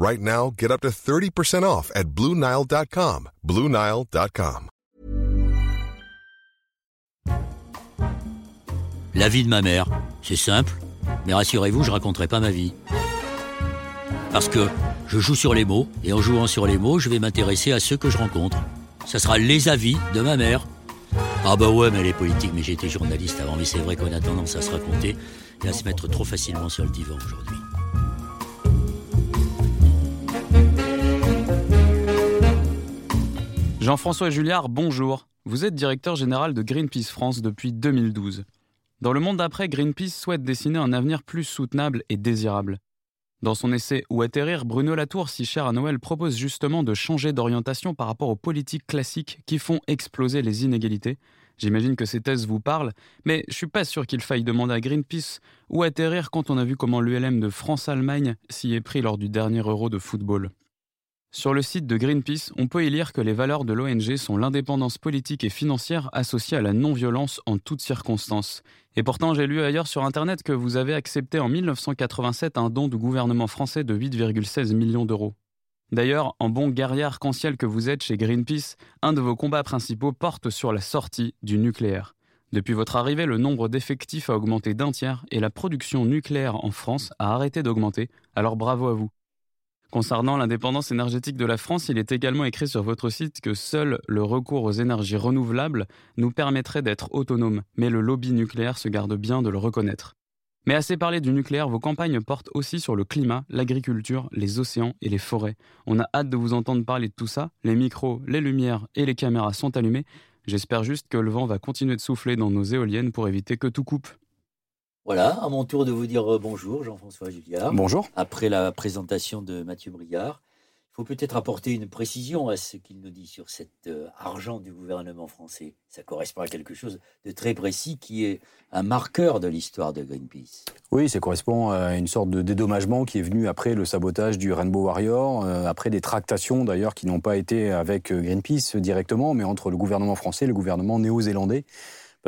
Right now, get up to 30% off at BlueNile.com. BlueNile.com. La vie de ma mère, c'est simple, mais rassurez-vous, je raconterai pas ma vie. Parce que je joue sur les mots, et en jouant sur les mots, je vais m'intéresser à ceux que je rencontre. Ça sera les avis de ma mère. Ah bah ouais, mais elle est politique, mais j'étais journaliste avant, mais c'est vrai qu'on a tendance à se raconter et à se mettre trop facilement sur le divan aujourd'hui. Jean-François Julliard, bonjour. Vous êtes directeur général de Greenpeace France depuis 2012. Dans le monde d'après, Greenpeace souhaite dessiner un avenir plus soutenable et désirable. Dans son essai Où atterrir, Bruno Latour, si cher à Noël, propose justement de changer d'orientation par rapport aux politiques classiques qui font exploser les inégalités. J'imagine que ces thèses vous parlent, mais je suis pas sûr qu'il faille demander à Greenpeace où atterrir quand on a vu comment l'ULM de France-Allemagne s'y est pris lors du dernier Euro de football. Sur le site de Greenpeace, on peut y lire que les valeurs de l'ONG sont l'indépendance politique et financière associée à la non-violence en toutes circonstances. Et pourtant, j'ai lu ailleurs sur Internet que vous avez accepté en 1987 un don du gouvernement français de 8,16 millions d'euros. D'ailleurs, en bon guerrier arc-en-ciel que vous êtes chez Greenpeace, un de vos combats principaux porte sur la sortie du nucléaire. Depuis votre arrivée, le nombre d'effectifs a augmenté d'un tiers et la production nucléaire en France a arrêté d'augmenter, alors bravo à vous. Concernant l'indépendance énergétique de la France, il est également écrit sur votre site que seul le recours aux énergies renouvelables nous permettrait d'être autonomes, mais le lobby nucléaire se garde bien de le reconnaître. Mais assez parlé du nucléaire, vos campagnes portent aussi sur le climat, l'agriculture, les océans et les forêts. On a hâte de vous entendre parler de tout ça. Les micros, les lumières et les caméras sont allumés. J'espère juste que le vent va continuer de souffler dans nos éoliennes pour éviter que tout coupe. Voilà, à mon tour de vous dire euh, bonjour, Jean-François Julliard. Bonjour. Après la présentation de Mathieu Briard, il faut peut-être apporter une précision à ce qu'il nous dit sur cet euh, argent du gouvernement français. Ça correspond à quelque chose de très précis qui est un marqueur de l'histoire de Greenpeace. Oui, ça correspond à une sorte de dédommagement qui est venu après le sabotage du Rainbow Warrior, euh, après des tractations d'ailleurs qui n'ont pas été avec Greenpeace directement, mais entre le gouvernement français et le gouvernement néo-zélandais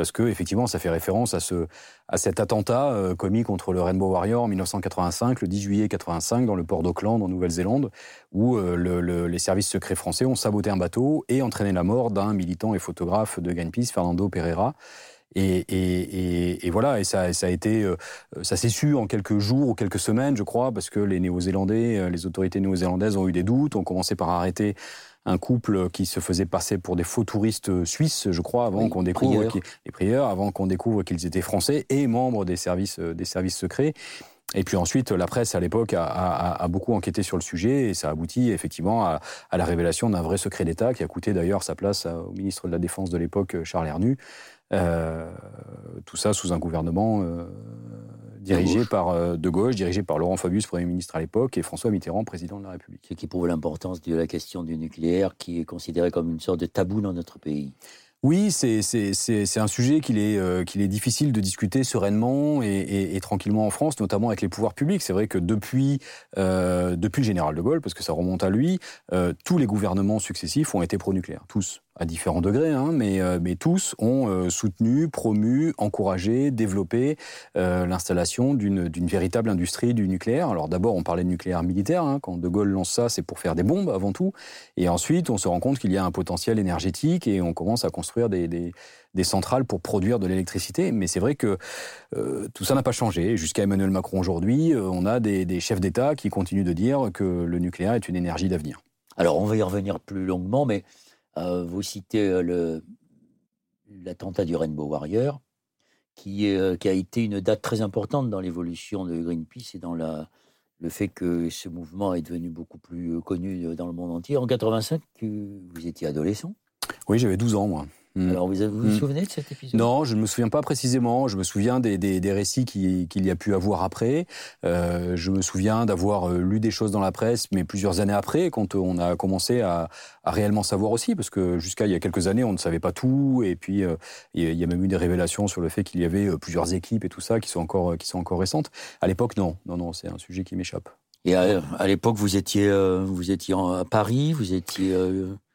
parce que effectivement, ça fait référence à, ce, à cet attentat euh, commis contre le Rainbow Warrior en 1985, le 10 juillet 85, dans le port d'Auckland, en Nouvelle-Zélande, où euh, les services secrets français ont saboté un bateau et entraîné la mort d'un militant et photographe de Greenpeace, Fernando Pereira. Et, voilà, et ça, ça a été, euh, ça s'est su en quelques jours ou quelques semaines, je crois, parce que les autorités néo-zélandaises ont eu des doutes, ont commencé par arrêter un couple qui se faisait passer pour des faux touristes suisses, je crois, avant qu'on découvre les prieurs, avant qu'on découvre qu'ils étaient français et membres des services euh, des services secrets. Et puis ensuite, la presse à l'époque a, beaucoup enquêté sur le sujet et ça aboutit effectivement à, la révélation d'un vrai secret d'État qui a coûté d'ailleurs sa place au ministre de la Défense de l'époque, Charles Hernu. Euh, tout ça sous un gouvernement euh, dirigé par euh, De gauche, dirigé par Laurent Fabius, Premier ministre à l'époque, et François Mitterrand, président de la République. Ce qui prouve l'importance de la question du nucléaire, qui est considérée comme une sorte de tabou dans notre pays. Oui, c'est un sujet qu'il est, euh, qu'il est difficile de discuter sereinement et, tranquillement en France, notamment avec les pouvoirs publics. C'est vrai que depuis, euh, depuis le général de Gaulle, parce que ça remonte à lui, tous les gouvernements successifs ont été pro-nucléaires, tous à différents degrés, hein, mais, euh, mais tous ont euh, soutenu, promu, encouragé, développé euh, l'installation d'une véritable industrie du nucléaire. Alors d'abord, on parlait de nucléaire militaire. Hein, quand De Gaulle lance ça, c'est pour faire des bombes avant tout. Et ensuite, on se rend compte qu'il y a un potentiel énergétique et on commence à construire des, centrales pour produire de l'électricité. Mais c'est vrai que tout ça n'a pas changé. Jusqu'à Emmanuel Macron aujourd'hui, on a des, chefs d'État qui continuent de dire que le nucléaire est une énergie d'avenir. Alors on va y revenir plus longuement, mais vous citez euh, l'attentat du Rainbow Warrior, qui, euh, qui, a été une date très importante dans l'évolution de Greenpeace et dans le fait que ce mouvement est devenu beaucoup plus connu dans le monde entier. En 85, vous étiez adolescent? Oui, j'avais 12 ans, moi. Hmm. Alors, vous vous, hmm. souvenez de cet épisode? Non, je ne me souviens pas précisément. Je me souviens des, des, récits qu'il y a pu avoir après. Euh, je me souviens d'avoir euh, lu des choses dans la presse, mais plusieurs années après, quand on a commencé à, à réellement savoir aussi, parce que jusqu'à il y a quelques années, on ne savait pas tout. Et puis, euh, il y a même eu des révélations sur le fait qu'il y avait plusieurs équipes et tout ça qui sont encore, qui sont encore récentes. À l'époque, non. Non, non, c'est un sujet qui m'échappe. Et à, à l'époque, vous étiez, vous étiez à Paris, vous étiez.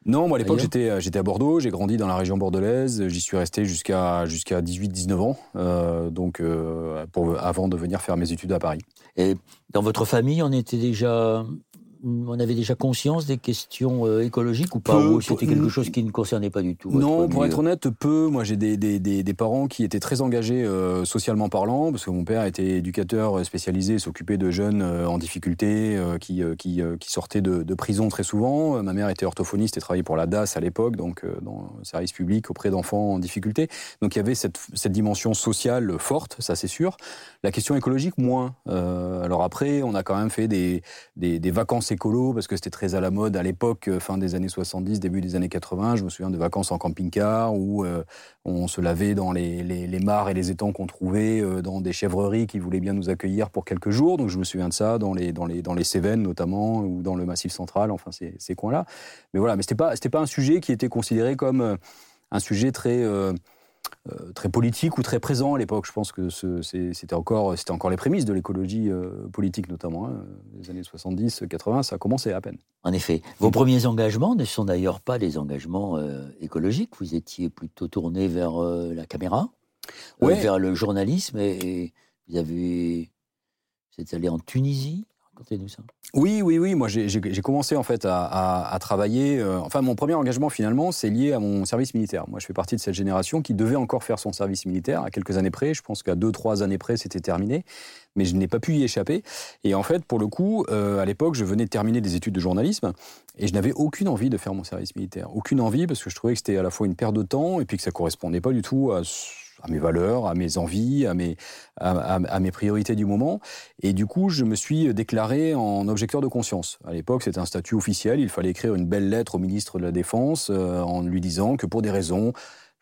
Non, moi à l'époque j'étais euh, j'étais à Bordeaux, j'ai grandi dans la région bordelaise, j'y suis resté jusqu'à jusqu'à 18-19 ans, euh, donc euh, pour, avant de venir faire mes études à Paris. Et dans votre famille, on était déjà on avait déjà conscience des questions euh, écologiques ou pas Ou c'était quelque chose qui ne concernait pas du tout Non, pour être honnête, peu. Moi, j'ai des, des, des, parents qui étaient très engagés euh, socialement parlant, parce que mon père était éducateur spécialisé, s'occupait de jeunes euh, en difficulté, qui, qui, qui, sortaient de, de, prison très souvent. Ma mère était orthophoniste et travaillait pour la DAS à l'époque, donc dans le service public auprès d'enfants en difficulté. Donc il y avait cette, cette dimension sociale forte, ça c'est sûr. La question écologique, moins. alors après, on a quand même fait des, des vacances parce que c'était très à la mode à l'époque, euh, fin des années 70, début des années 80. Je me souviens de vacances en camping-car où euh, on se lavait dans les, mares et les étangs qu'on trouvait euh, dans des chèvreries qui voulaient bien nous accueillir pour quelques jours. Donc je me souviens de ça dans les, dans les, dans les Cévennes notamment ou dans le Massif central, enfin ces, ces coins-là. Mais voilà, mais c'était pas, pas un sujet qui était considéré comme un sujet très euh, très politique ou très présent à l'époque. Je pense que c'était encore, c'était encore les prémices de l'écologie euh, politique, notamment. Hein. Les années 70, 80, ça a commencé à peine. En effet. Vos premiers engagements ne sont d'ailleurs pas des engagements euh, écologiques. Vous étiez plutôt tourné vers la caméra, vers le journalisme, et, vous avez. Vous êtes allé en Tunisie Ça. Oui, oui, oui. Moi, j'ai commencé en fait à, travailler. Euh, enfin, mon premier engagement finalement, c'est lié à mon service militaire. Moi, je fais partie de cette génération qui devait encore faire son service militaire à quelques années près. Je pense qu'à deux, trois années près, c'était terminé. Mais je n'ai pas pu y échapper. Et en fait, pour le coup, euh, à l'époque, je venais de terminer des études de journalisme et je n'avais aucune envie de faire mon service militaire. Aucune envie parce que je trouvais que c'était à la fois une perte de temps et puis que ça correspondait pas du tout à à mes valeurs, à mes envies, à mes, à, mes priorités du moment. Et du coup, je me suis déclaré en objecteur de conscience. À l'époque, c'était un statut officiel. Il fallait écrire une belle lettre au ministre de la Défense euh, en lui disant que pour des raisons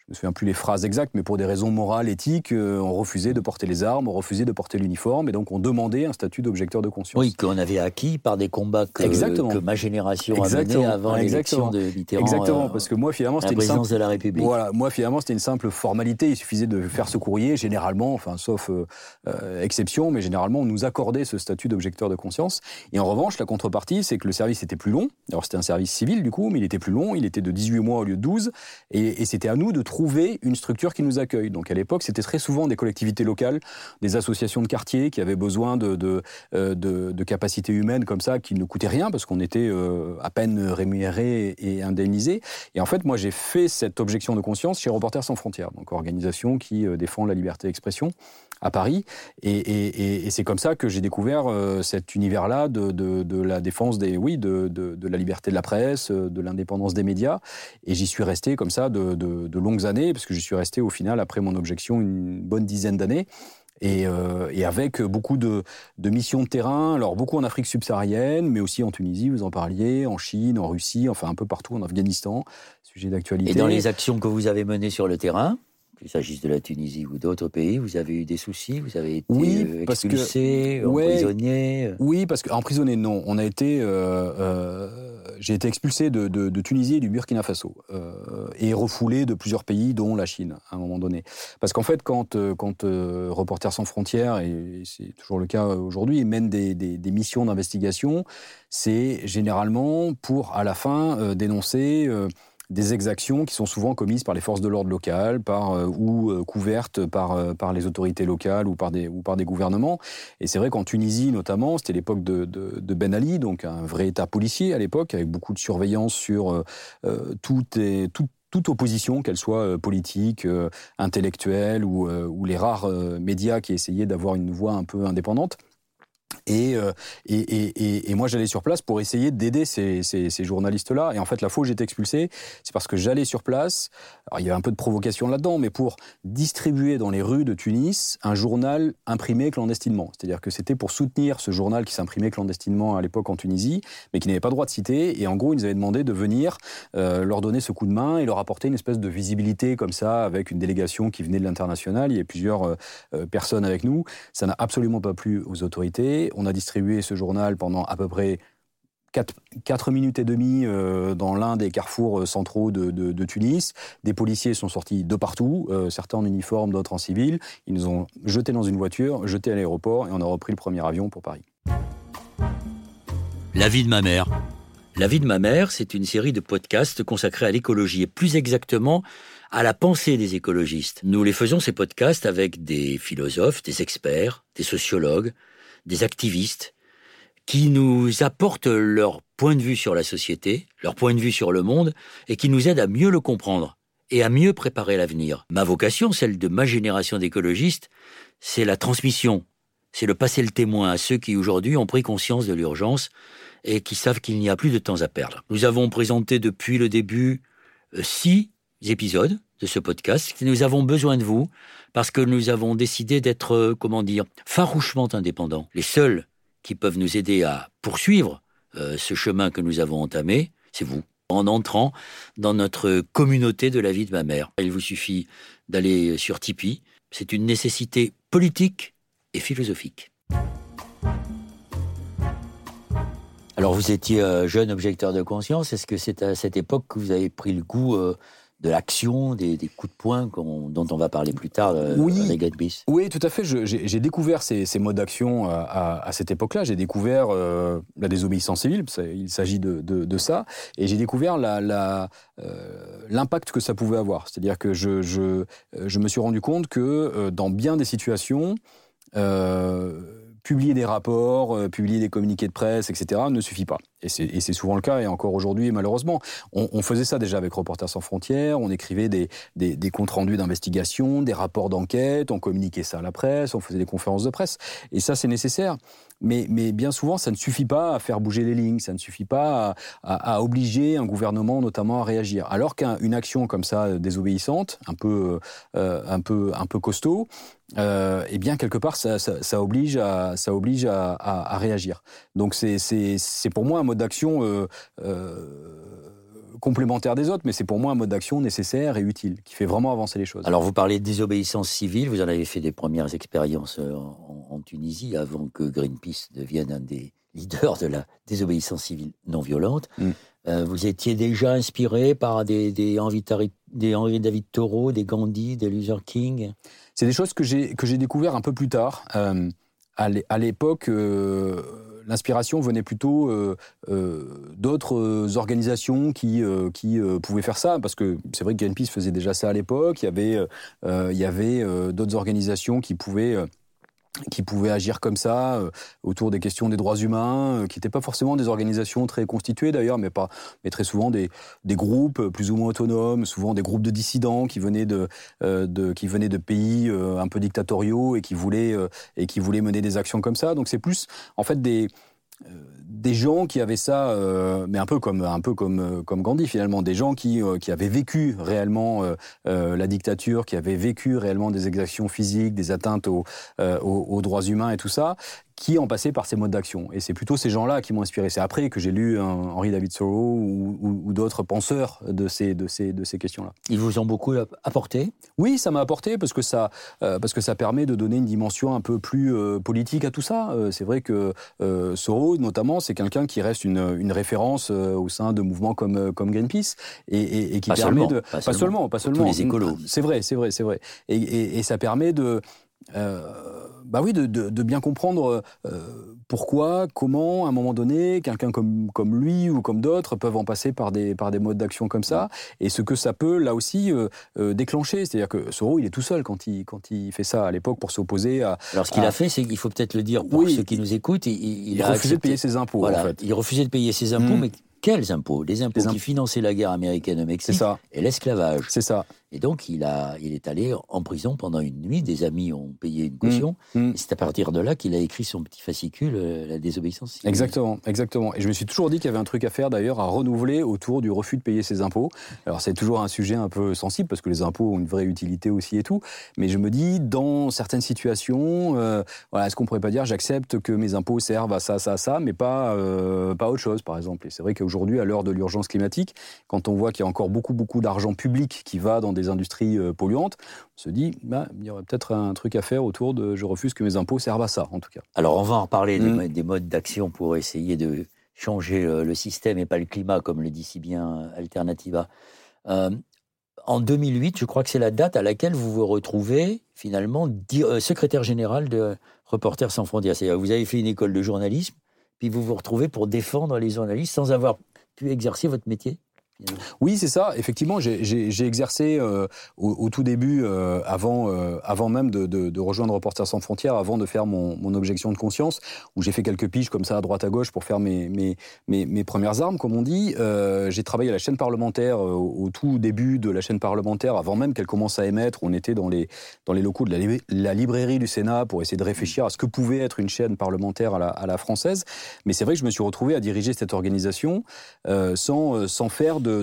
je me souviens plus les phrases exactes, mais pour des raisons morales, éthiques, euh, on refusait de porter les armes, on refusait de porter l'uniforme, et donc on demandait un statut d'objecteur de conscience. Oui, qu'on avait acquis par des combats que, que ma génération a menés avant l'élection de Mitterrand. Exactement, euh, parce que moi finalement c'était une simple... de la République. Voilà, moi finalement c'était une simple formalité. Il suffisait de faire ce courrier, généralement, enfin sauf euh, exception, mais généralement on nous accordait ce statut d'objecteur de conscience. Et en revanche, la contrepartie, c'est que le service était plus long. Alors c'était un service civil du coup, mais il était plus long. Il était de 18 mois au lieu de 12, et, et c'était à nous de trouver une structure qui nous accueille. Donc à l'époque, c'était très souvent des collectivités locales, des associations de quartier qui avaient besoin euh, de, capacités humaines comme ça qui ne coûtaient rien parce qu'on était euh, à peine rémunérés et indemnisés. Et en fait, moi, j'ai fait cette objection de conscience chez Reporters sans frontières, donc organisation qui euh, défend la liberté d'expression à Paris. Et, c'est comme ça que j'ai découvert cet univers-là de, de, la défense des, oui, de, de, la liberté de la presse, de l'indépendance des médias. Et j'y suis resté comme ça de, longues années, parce que j'y suis resté au final, après mon objection, une bonne dizaine d'années. Et, euh, avec beaucoup de, missions de terrain, alors beaucoup en Afrique subsaharienne, mais aussi en Tunisie, vous en parliez, en Chine, en Russie, enfin un peu partout, en Afghanistan, sujet d'actualité. Et dans les actions que vous avez menées sur le terrain qu'il s'agisse de la Tunisie ou d'autres pays, vous avez eu des soucis, vous avez été oui, euh, expulsé, emprisonné. Euh oui, parce qu'emprisonné, non. On a été, euh, j'ai été expulsé de, Tunisie et du Burkina Faso et refoulé de plusieurs pays, dont la Chine, à un moment donné. Parce qu'en fait, quand, quand Reporters sans frontières, et c'est toujours le cas aujourd'hui, mène des, des missions d'investigation, c'est généralement pour, à la fin, dénoncer des exactions qui sont souvent commises par les forces de l'ordre locales par, euh, ou euh, couvertes par, euh, par les autorités locales ou par des, ou par des gouvernements. Et c'est vrai qu'en Tunisie notamment, c'était l'époque de, Ben Ali, donc un vrai État policier à l'époque, avec beaucoup de surveillance sur toute, opposition, qu'elle soit politique, intellectuelle ou les rares médias qui essayaient d'avoir une voix un peu indépendante. Euh, et, moi, j'allais sur place pour essayer d'aider ces, journalistes-là. Et en fait, la fois où j'étais expulsé, c'est parce que j'allais sur place. Alors, il y avait un peu de provocation là-dedans, mais pour distribuer dans les rues de Tunis un journal imprimé clandestinement. C'est-à-dire que c'était pour soutenir ce journal qui s'imprimait clandestinement à l'époque en Tunisie, mais qui n'avait pas droit de citer. Et en gros, ils nous avaient demandé de venir euh, leur donner ce coup de main et leur apporter une espèce de visibilité comme ça, avec une délégation qui venait de l'international. Il y avait plusieurs euh personnes avec nous. Ça n'a absolument pas plu aux autorités on a distribué ce journal pendant à peu près 4, minutes et demie euh, dans l'un des carrefours euh, centraux de, Tunis. Des policiers sont sortis de partout, euh, certains en uniforme, d'autres en civil. Ils nous ont jetés dans une voiture, jetés à l'aéroport et on a repris le premier avion pour Paris. La vie de ma mère. La vie de ma mère, c'est une série de podcasts consacrés à l'écologie et plus exactement à la pensée des écologistes. Nous les faisons ces podcasts avec des philosophes, des experts, des sociologues, des activistes qui nous apportent leur point de vue sur la société, leur point de vue sur le monde, et qui nous aident à mieux le comprendre et à mieux préparer l'avenir. Ma vocation, celle de ma génération d'écologistes, c'est la transmission, c'est le passer le témoin à ceux qui aujourd'hui ont pris conscience de l'urgence et qui savent qu'il n'y a plus de temps à perdre. Nous avons présenté depuis le début euh, six épisodes de ce podcast. Nous avons besoin de vous parce que nous avons décidé d'être, euh, comment dire, farouchement indépendants. Les seuls qui peuvent nous aider à poursuivre euh, ce chemin que nous avons entamé, c'est vous. En entrant dans notre communauté de la vie de ma mère. Il vous suffit d'aller sur Tipeee. C'est une nécessité politique et philosophique. Alors vous étiez euh, jeune objecteur de conscience. Est-ce que c'est à cette époque que vous avez pris le goût de l'action, des, coups de poing dont on va parler plus tard euh, oui, Oui, tout à fait. J'ai découvert ces, modes d'action euh, à, cette époque-là. J'ai découvert euh, la désobéissance civile, il s'agit de, ça, et j'ai découvert l'impact que ça pouvait avoir. C'est-à-dire que je, je, me suis rendu compte que dans bien des situations, publier des rapports, euh, publier des communiqués de presse, etc., ne suffit pas. Et c'est souvent le cas, et encore aujourd'hui, malheureusement. On, faisait ça déjà avec Reporters sans frontières, on écrivait des, des, comptes rendus d'investigation, des rapports d'enquête, on communiquait ça à la presse, on faisait des conférences de presse. Et ça, c'est nécessaire. Mais, bien souvent, ça ne suffit pas à faire bouger les lignes, ça ne suffit pas à, obliger un gouvernement notamment à réagir. Alors qu'une action comme ça, euh, désobéissante, un peu, euh, peu costaud, euh, eh bien quelque part ça, oblige à réagir. Donc c'est pour moi un mode d'action euh, euh, complémentaire des autres, mais c'est pour moi un mode d'action nécessaire et utile qui fait vraiment avancer les choses. Alors vous parlez de désobéissance civile, vous en avez fait des premières expériences en, en Tunisie avant que Greenpeace devienne un des leaders de la désobéissance civile non violente. Mm. vous étiez déjà inspiré par des, des, Henri, des Henri David Thoreau, des Gandhi, des Luther King? C'est des choses que j'ai que j'ai découvert un peu plus tard. Euh, à l'époque, euh, l'inspiration venait plutôt euh, d'autres organisations qui pouvaient faire ça, parce que c'est vrai que Greenpeace faisait déjà ça à l'époque. Il y avait d'autres organisations qui pouvaient qui pouvaient agir comme ça euh, autour des questions des droits humains, euh, qui n'étaient pas forcément des organisations très constituées d'ailleurs, mais pas, mais très souvent des, des groupes euh, plus ou moins autonomes, souvent des groupes de dissidents qui venaient de, de qui venaient de pays un peu dictatoriaux et qui voulaient et qui voulaient mener des actions comme ça. Donc c'est plus en fait des des gens qui avaient ça, euh, mais un peu comme un peu comme euh, comme Gandhi finalement, des gens qui euh, qui avaient vécu réellement la dictature, qui avaient vécu réellement des exactions physiques, des atteintes aux, aux droits humains et tout ça, qui ont passé par ces modes d'action. Et c'est plutôt ces gens-là qui m'ont inspiré. C'est après que j'ai lu Henri David Thoreau ou, d'autres penseurs de ces, de ces, de ces questions-là. Ils vous ont beaucoup apporté? Oui, ça m'a apporté parce que ça, euh, parce que ça permet de donner une dimension un peu plus euh, politique à tout ça. Euh, c'est vrai que Thoreau, notamment, c'est quelqu'un qui reste une, une référence au sein de mouvements comme, comme Greenpeace et, et, qui permet de... Pas, seulement, pas seulement. Tous les écolos. C'est vrai, c'est vrai, c'est vrai. Et, et, ça permet de bah oui, de, de, bien comprendre euh, pourquoi, comment, à un moment donné, quelqu'un comme, comme lui ou comme d'autres peuvent en passer par des, par des modes d'action comme ça, et ce que ça peut, là aussi, euh, euh, déclencher. C'est-à-dire que Soro, il est tout seul quand il, quand il fait ça à l'époque pour s'opposer à... Alors ce qu'il a fait, c'est qu'il faut peut-être le dire pour ceux qui nous écoutent, il, il, a refusé de payer ses impôts, en fait. Il refusait de payer ses impôts, mmh. mais quels impôts? Les impôts qui finançaient la guerre américaine au Mexique ça. et l'esclavage. C'est ça. Et donc, il, a, il est allé en prison pendant une nuit. Des amis ont payé une caution. Mmh, mmh. Et c'est à partir de là qu'il a écrit son petit fascicule, euh, La désobéissance. Exactement, exactement. Et je me suis toujours dit qu'il y avait un truc à faire d'ailleurs, à renouveler autour du refus de payer ses impôts. Alors, c'est toujours un sujet un peu sensible parce que les impôts ont une vraie utilité aussi et tout. Mais je me dis, dans certaines situations, euh, voilà, est-ce qu'on pourrait pas dire, j'accepte que mes impôts servent à ça, ça, ça, mais pas, euh, pas autre chose, par exemple. Et c'est vrai qu'aujourd'hui, à l'heure de l'urgence climatique, quand on voit qu'il y a encore beaucoup, beaucoup d'argent public qui va dans des industries euh, polluantes, on se dit, bah, il y aurait peut-être un truc à faire autour de je refuse que mes impôts servent à ça, en tout cas. Alors, on va en reparler des, mmh. modes d'action pour essayer de changer euh, le système et pas le climat, comme le dit si bien euh, Alternativa. en 2008, je crois que c'est la date à laquelle vous vous retrouvez finalement secrétaire général de Reporters sans frontières. C'est-à-dire vous avez fait une école de journalisme, puis vous vous retrouvez pour défendre les journalistes sans avoir pu exercer votre métier oui, c'est ça. Effectivement, j'ai exercé euh, au, tout début, euh, avant, euh, avant même de, rejoindre Reporters sans frontières, avant de faire mon, objection de conscience, où j'ai fait quelques piges comme ça à droite à gauche pour faire mes, mes, mes, premières armes, comme on dit. j'ai travaillé à la chaîne parlementaire au, tout début de la chaîne parlementaire, avant même qu'elle commence à émettre. On était dans les, dans les locaux de la, librairie du Sénat pour essayer de réfléchir à ce que pouvait être une chaîne parlementaire à la, à la française. Mais c'est vrai que je me suis retrouvé à diriger cette organisation sans, sans faire de,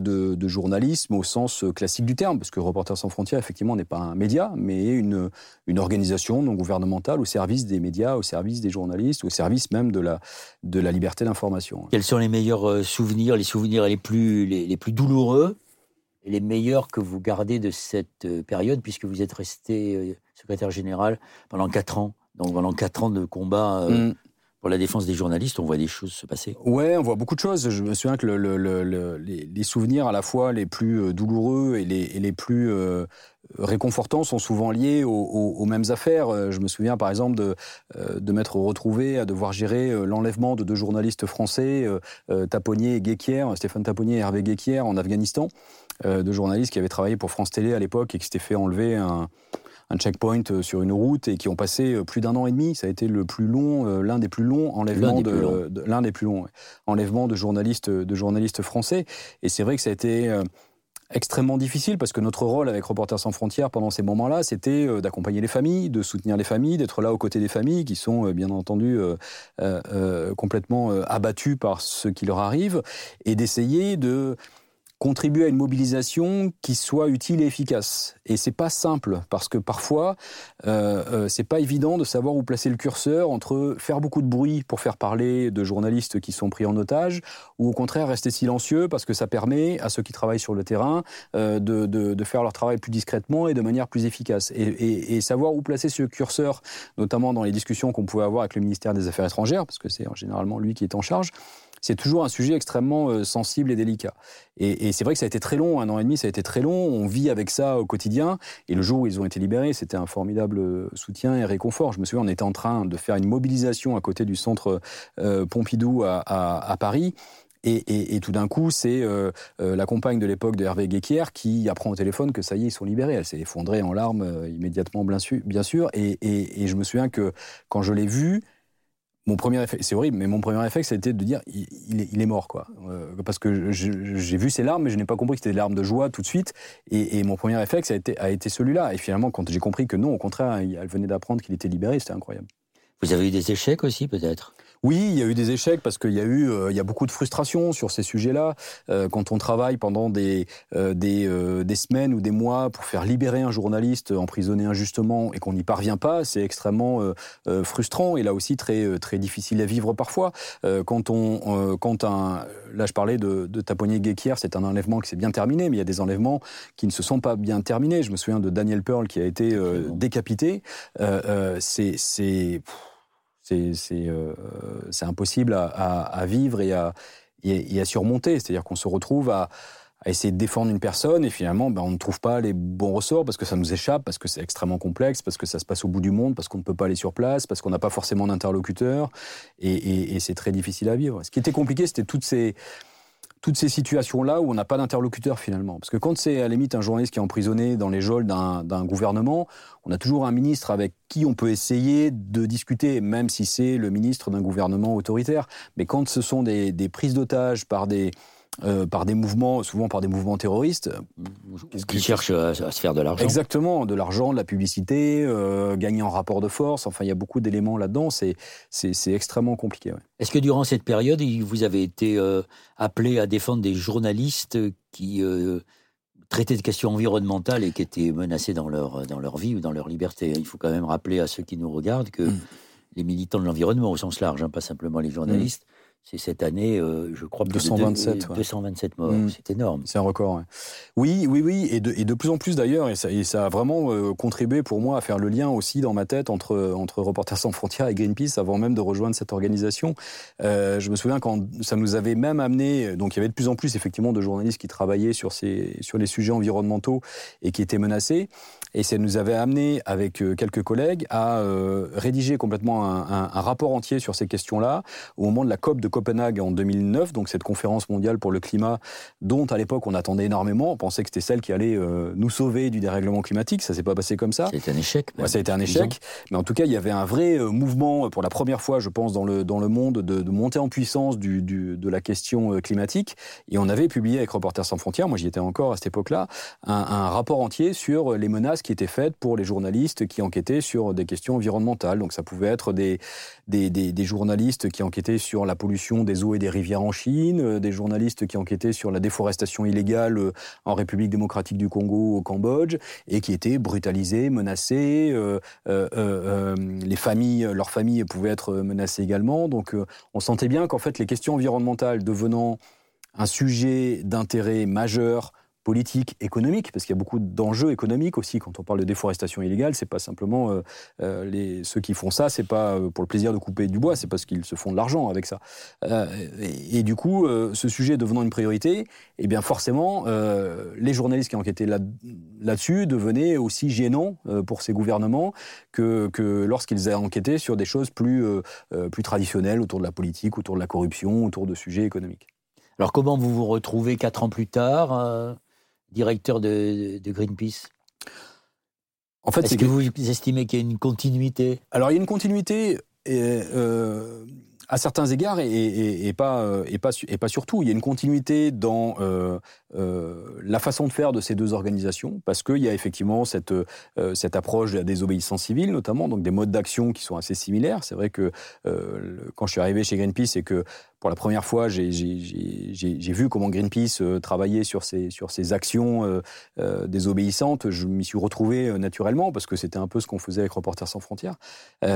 journalisme au sens classique du terme, parce que Reporters sans frontières, effectivement, n'est pas un média, mais une, une organisation non gouvernementale au service des médias, au service des journalistes, au service même de la, de la liberté d'information. Quels sont les meilleurs euh, souvenirs, les souvenirs les plus, les, plus douloureux et les meilleurs que vous gardez de cette euh, période, puisque vous êtes resté euh, secrétaire général pendant quatre ans donc pendant quatre ans de combat mm pour la défense des journalistes, on voit des choses se passer. Ouais, on voit beaucoup de choses. Je me souviens que les, souvenirs à la fois les plus euh, douloureux et les, plus euh, réconfortants sont souvent liés aux, mêmes affaires. Euh, je me souviens par exemple de, de m'être retrouvé à devoir gérer l'enlèvement de deux journalistes français, Taponnier et Guéquière, Stéphane Taponnier et Hervé Guéquière en Afghanistan, deux journalistes qui avaient travaillé pour France Télé à l'époque et qui s'étaient fait enlever un un checkpoint euh, sur une route et qui ont passé euh, plus d'un an et demi. Ça a été le plus long, euh, l'un des plus longs enlèvements de, l'un des plus longs enlèvements de journalistes, de journalistes français. Et c'est vrai que ça a été extrêmement difficile parce que notre rôle avec Reporters sans frontières pendant ces moments-là, c'était d'accompagner les familles, de soutenir les familles, d'être là aux côtés des familles qui sont bien entendu complètement abattues par ce qui leur arrive et d'essayer de contribuer à une mobilisation qui soit utile et efficace. Et c'est pas simple parce que parfois euh, euh, c'est pas évident de savoir où placer le curseur entre faire beaucoup de bruit pour faire parler de journalistes qui sont pris en otage ou au contraire rester silencieux parce que ça permet à ceux qui travaillent sur le terrain euh, de, de, faire leur travail plus discrètement et de manière plus efficace. Et, et, savoir où placer ce curseur, notamment dans les discussions qu'on pouvait avoir avec le ministère des Affaires étrangères, parce que c'est généralement lui qui est en charge, c'est toujours un sujet extrêmement euh, sensible et délicat. Et, c'est vrai que ça a été très long, un an et demi, ça a été très long. On vit avec ça au quotidien. Et le jour où ils ont été libérés, c'était un formidable euh, soutien et réconfort. Je me souviens, on était en train de faire une mobilisation à côté du centre euh, Pompidou à, Paris. Et, tout d'un coup, c'est la compagne de l'époque de Hervé Guéquière qui apprend au téléphone que ça y est, ils sont libérés. Elle s'est effondrée en larmes immédiatement, bien sûr. Et, je me souviens que quand je l'ai vue, mon premier effet, c'est horrible, mais mon premier réflexe, c'était de dire il, est, mort, quoi. Euh, parce que j'ai vu ses larmes, mais je n'ai pas compris que c'était des larmes de joie tout de suite. Et, mon premier réflexe a été, a été celui-là. Et finalement, quand j'ai compris que non, au contraire, elle venait d'apprendre qu'il était libéré, c'était incroyable. Vous avez eu des échecs aussi, peut-être? Oui, il y a eu des échecs parce qu'il y a eu, euh, il y a beaucoup de frustration sur ces sujets-là. Euh, quand on travaille pendant des euh, des, des, semaines ou des mois pour faire libérer un journaliste emprisonné injustement et qu'on n'y parvient pas, c'est extrêmement frustrant et là aussi très très difficile à vivre parfois. quand on, quand un, là je parlais de, de Taponnier Guéquière, c'est un enlèvement qui s'est bien terminé, mais il y a des enlèvements qui ne se sont pas bien terminés. Je me souviens de Daniel Pearl qui a été décapité. c'est c'est euh, c'est impossible à, vivre et à, surmonter. C'est-à-dire qu'on se retrouve à, essayer de défendre une personne et finalement ben, on ne trouve pas les bons ressorts parce que ça nous échappe, parce que c'est extrêmement complexe, parce que ça se passe au bout du monde, parce qu'on ne peut pas aller sur place, parce qu'on n'a pas forcément d'interlocuteur et c'est très difficile à vivre. Ce qui était compliqué, c'était toutes ces toutes ces situations-là où on n'a pas d'interlocuteur finalement. Parce que quand c'est à la un journaliste qui est emprisonné dans les geôles d'un gouvernement, on a toujours un ministre avec qui on peut essayer de discuter, même si c'est le ministre d'un gouvernement autoritaire. Mais quand ce sont des, prises d'otages par des, euh, par des mouvements, souvent par des mouvements terroristes. Qui cherchent à, se faire de l'argent. Exactement, de l'argent, de la publicité, euh, gagner en rapport de force. Enfin, il y a beaucoup d'éléments là-dedans. C'est, c'est, extrêmement compliqué. Est-ce que durant cette période, vous avez été appelé à défendre des journalistes qui traitaient de questions environnementales et qui étaient menacés dans leur, dans leur vie ou dans leur liberté? Il faut quand même rappeler à ceux qui nous regardent que mm. les militants de l'environnement, au sens large, hein, pas simplement les journalistes, c'est cette année, euh, je crois, 227, de, 227 morts. Mm. C'est énorme. C'est un record. Oui, oui, oui, et de, et de, plus en plus d'ailleurs, et ça, et ça, a vraiment euh, contribué pour moi à faire le lien aussi dans ma tête entre, entre Reporters sans frontières et Greenpeace avant même de rejoindre cette organisation. Euh, je me souviens quand ça nous avait même amené, donc il y avait de plus en plus effectivement de journalistes qui travaillaient sur, ces, sur les sujets environnementaux et qui étaient menacés, et ça nous avait amené avec quelques collègues à rédiger complètement un, un, un rapport entier sur ces questions-là au moment de la COP de Copenhague en 2009, donc cette conférence mondiale pour le climat, dont à l'époque on attendait énormément. On pensait que c'était celle qui allait euh, nous sauver du dérèglement climatique. Ça s'est pas passé comme ça. C'était un échec. Ouais, ça a été un échec. Mais en tout cas, il y avait un vrai euh, mouvement euh, pour la première fois, je pense, dans le, dans le monde de, de montée en puissance du, du, de la question climatique. Et on avait publié avec Reporters sans frontières, moi j'y étais encore à cette époque-là, un, un rapport entier sur les menaces qui étaient faites pour les journalistes qui enquêtaient sur des questions environnementales. Donc ça pouvait être des, des, des, des journalistes qui enquêtaient sur la pollution des eaux et des rivières en Chine, euh, des journalistes qui enquêtaient sur la déforestation illégale euh, en République démocratique du Congo, au Cambodge, et qui étaient brutalisés, menacés. Euh, les familles, leurs familles pouvaient être menacées également. Donc, on sentait bien qu'en fait, les questions environnementales devenant un sujet d'intérêt majeur politique, économique, parce qu'il y a beaucoup d'enjeux économiques aussi quand on parle de déforestation illégale. C'est pas simplement euh, euh, les, ceux qui font ça, c'est pas euh, pour le plaisir de couper du bois, c'est parce qu'ils se font de l'argent avec ça. et, du coup, ce sujet devenant une priorité, eh bien forcément, les journalistes qui enquêtaient là, là-dessus devenaient aussi gênants pour ces gouvernements que, que lorsqu'ils enquêté sur des choses plus, plus traditionnelles autour de la politique, autour de la corruption, autour de sujets économiques. Alors comment vous vous retrouvez quatre ans plus tard directeur de, Greenpeace? En fait, Est-ce que, vous estimez qu'il y a une continuité? Alors, il y a une continuité. Euh, à certains égards et, pas, et, pas, et pas surtout. Il y a une continuité dans euh, euh, la façon de faire de ces deux organisations, parce qu'il y a effectivement cette, cette approche de la désobéissance civile, notamment, donc des modes d'action qui sont assez similaires. C'est vrai que quand je suis arrivé chez Greenpeace et que pour la première fois, j'ai vu comment Greenpeace euh, travaillait sur ces actions euh, euh, désobéissantes. Je m'y suis retrouvé naturellement parce que c'était un peu ce qu'on faisait avec Reporters sans frontières.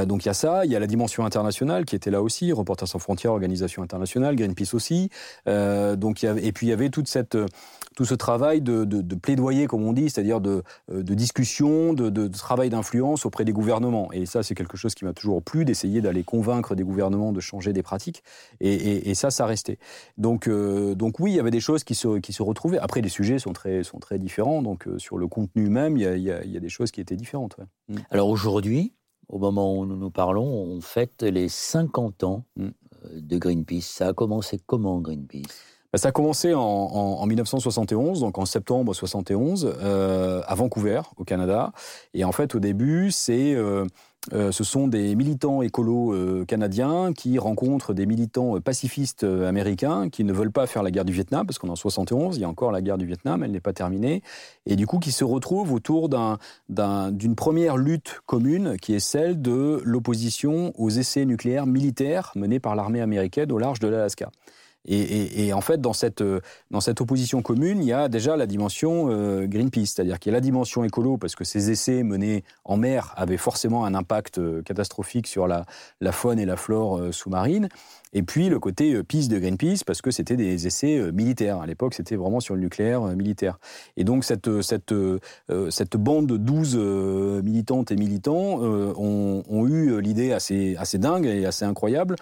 donc il y a ça, il y a la dimension internationale qui était là aussi, Reporters sans frontières, organisation internationale, Greenpeace aussi. donc et puis il y avait tout ce travail de, plaidoyer, comme on dit, c'est-à-dire de, discussion, de, travail d'influence auprès des gouvernements. Et ça, c'est quelque chose qui m'a toujours plu, d'essayer d'aller convaincre des gouvernements de changer des pratiques. Ça, ça restait. Donc, euh, donc oui, il y avait des choses qui se, qui se retrouvaient. Après, les sujets sont très, sont très différents. Donc, euh, sur le contenu même, il y a, il y a, des choses qui étaient différentes. Mm. Alors aujourd'hui, au moment où nous nous parlons, on fête les 50 ans mm. euh, de Greenpeace. Ça a commencé comment Greenpeace? Ça a commencé en, en, 1971, donc en septembre 71, à Vancouver, au Canada. Et en fait, au début, c'est euh, ce sont des militants écolos euh, canadiens qui rencontrent des militants euh, pacifistes américains qui ne veulent pas faire la guerre du Vietnam, parce qu'on est en 71, il y a encore la guerre du Vietnam, elle n'est pas terminée, et du coup qui se retrouvent autour d'une première lutte commune qui est celle de l'opposition aux essais nucléaires militaires menés par l'armée américaine au large de l'Alaska. Et, en fait, dans cette, dans cette opposition commune, il y a déjà la dimension euh, Greenpeace, c'est-à-dire qu'il y a la dimension écolo, parce que ces essais menés en mer avaient forcément un impact euh, catastrophique sur la, faune et la flore euh, sous-marine. Et puis le côté peace de Greenpeace, parce que c'était des essais militaires. À l'époque, c'était vraiment sur le nucléaire militaire. Et donc cette, bande de 12 militantes et militants ont, eu l'idée assez dingue et assez incroyable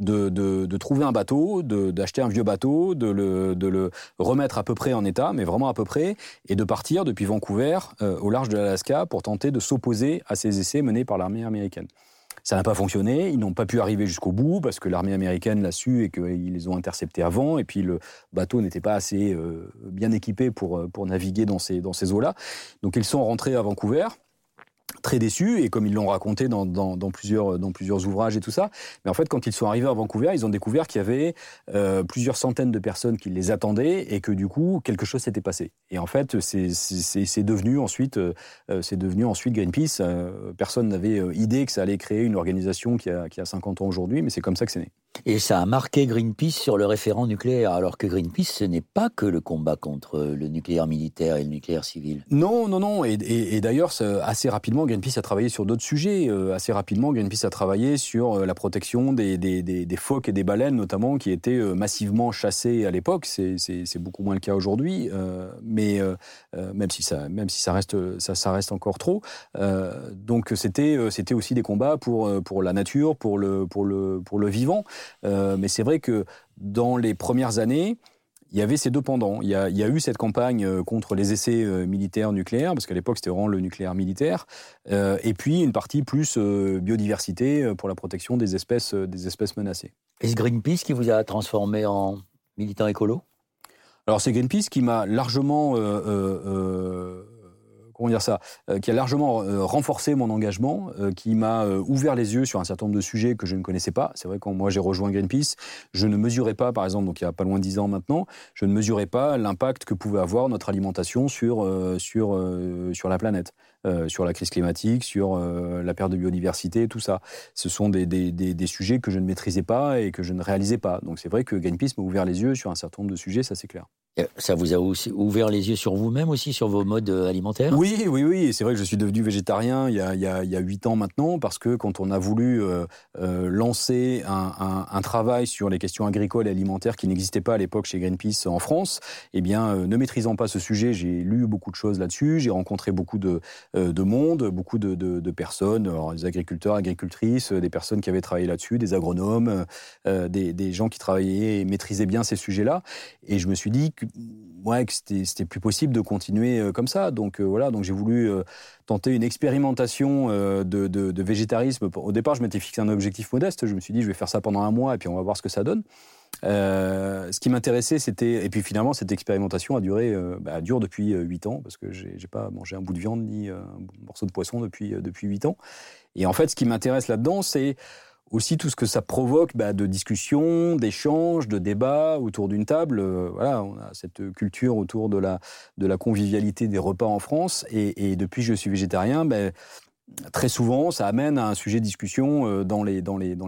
de, trouver un bateau, d'acheter un vieux bateau, de le, remettre à peu près en état, mais vraiment à peu près, et de partir depuis Vancouver euh, au large de l'Alaska pour tenter de s'opposer à ces essais menés par l'armée américaine. Ça n'a pas fonctionné, ils n'ont pas pu arriver jusqu'au bout parce que l'armée américaine l'a su et qu'ils les ont interceptés avant, et puis le bateau n'était pas assez euh, bien équipé pour, pour naviguer dans ces, dans ces eaux-là. Donc ils sont rentrés à Vancouver. Très déçus, et comme ils l'ont raconté dans, plusieurs, dans plusieurs ouvrages et tout ça. Mais en fait, quand ils sont arrivés à Vancouver, ils ont découvert qu'il y avait euh, plusieurs centaines de personnes qui les attendaient et que du coup, quelque chose s'était passé. Et en fait, c'est devenu ensuite, euh, c'est devenu ensuite Greenpeace. Euh, personne n'avait idée que ça allait créer une organisation qui a, qui a 50 ans aujourd'hui, mais c'est comme ça que c'est né. Et ça a marqué Greenpeace sur le référent nucléaire, alors que Greenpeace, ce n'est pas que le combat contre le nucléaire militaire et le nucléaire civil. Non, non, non. Et, d'ailleurs, assez rapidement, Greenpeace a travaillé sur d'autres sujets. Euh, assez rapidement, Greenpeace a travaillé sur euh, la protection des, phoques et des baleines, notamment, qui étaient euh, massivement chassés à l'époque. C'est beaucoup moins le cas aujourd'hui, mais même si ça, reste, encore trop. donc, c'était, aussi des combats pour, la nature, pour le vivant. Euh, mais c'est vrai que dans les premières années, il y avait ces deux pendants. Il y a, eu cette campagne euh, contre les essais euh, militaires nucléaires, parce qu'à l'époque c'était vraiment le nucléaire militaire, et puis une partie plus biodiversité pour la protection des espèces, des espèces menacées. Est-ce Greenpeace qui vous a transformé en militant écolo? Alors c'est Greenpeace qui m'a largement dire ça, euh, qui a largement euh, renforcé mon engagement, euh, qui m'a ouvert les yeux sur un certain nombre de sujets que je ne connaissais pas. C'est vrai quand moi j'ai rejoint Greenpeace, je ne mesurais pas, par exemple, donc il y a pas loin de 10 ans maintenant, je ne mesurais pas l'impact que pouvait avoir notre alimentation sur sur sur la planète. sur la crise climatique, sur la perte de biodiversité, tout ça. Ce sont des, des, des, sujets que je ne maîtrisais pas et que je ne réalisais pas. Donc c'est vrai que Greenpeace m'a ouvert les yeux sur un certain nombre de sujets, ça c'est clair. Ça vous a aussi ouvert les yeux sur vous-même aussi, sur vos modes euh, alimentaires? Oui, oui, oui. C'est vrai que je suis devenu végétarien il y a, il y a, 8 ans maintenant, parce que quand on a voulu euh, euh, lancer un, travail sur les questions agricoles et alimentaires qui n'existaient pas à l'époque chez Greenpeace en France, eh bien, ne maîtrisant pas ce sujet, j'ai lu beaucoup de choses là-dessus, j'ai rencontré beaucoup de, de monde, beaucoup de, personnes, des agriculteurs, agricultrices, des personnes qui avaient travaillé là-dessus, des agronomes, des, des gens qui travaillaient et maîtrisaient bien ces sujets-là. Et je me suis dit que ouais, que c'était plus possible de continuer euh, comme ça. Donc euh, voilà, donc j'ai voulu euh, tenter une expérimentation de, végétarisme. Au départ, je m'étais fixé un objectif modeste. Je me suis dit, je vais faire ça pendant un mois et puis on va voir ce que ça donne. ce qui m'intéressait, c'était et puis finalement cette expérimentation a duré, bah, dure depuis 8 ans parce que j'ai pas mangé un bout de viande ni un morceau de poisson depuis depuis 8 ans. Et en fait, ce qui m'intéresse là-dedans, c'est aussi tout ce que ça provoque bah, de discussions, d'échanges, de débats autour d'une table. Euh, voilà, on a cette culture autour de la, convivialité des repas en France. Et, depuis que je suis végétarien, bah, très souvent, ça amène à un sujet de discussion euh, dans les,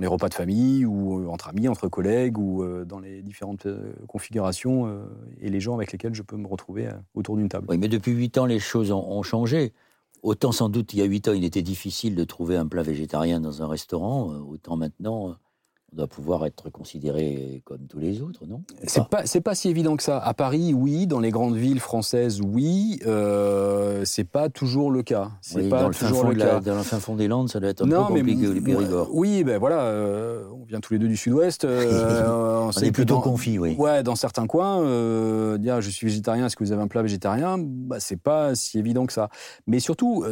repas de famille ou euh, entre amis, entre collègues ou dans les différentes configurations et les gens avec lesquels je peux me retrouver autour d'une table. Oui, mais depuis huit ans, les choses ont changé. Autant sans doute il y a huit ans, il était difficile de trouver un plat végétarien dans un restaurant, euh, autant maintenant, on doit pouvoir être considéré comme tous les autres, non? C'est pas? c'est pas si évident que ça. À Paris, oui. Dans les grandes villes françaises, oui. Euh, c'est pas toujours le cas. C'est pas dans toujours le cas. dans le fin fond des Landes, ça doit être un peu compliqué les Périgord. Oui, ben voilà. Euh, on vient tous les deux du Sud-Ouest. Euh, on, est plutôt confis, oui. Ouais, dans certains coins, euh, dire je suis végétarien, est-ce que vous avez un plat végétarien? Bah, C'est pas si évident que ça. Mais surtout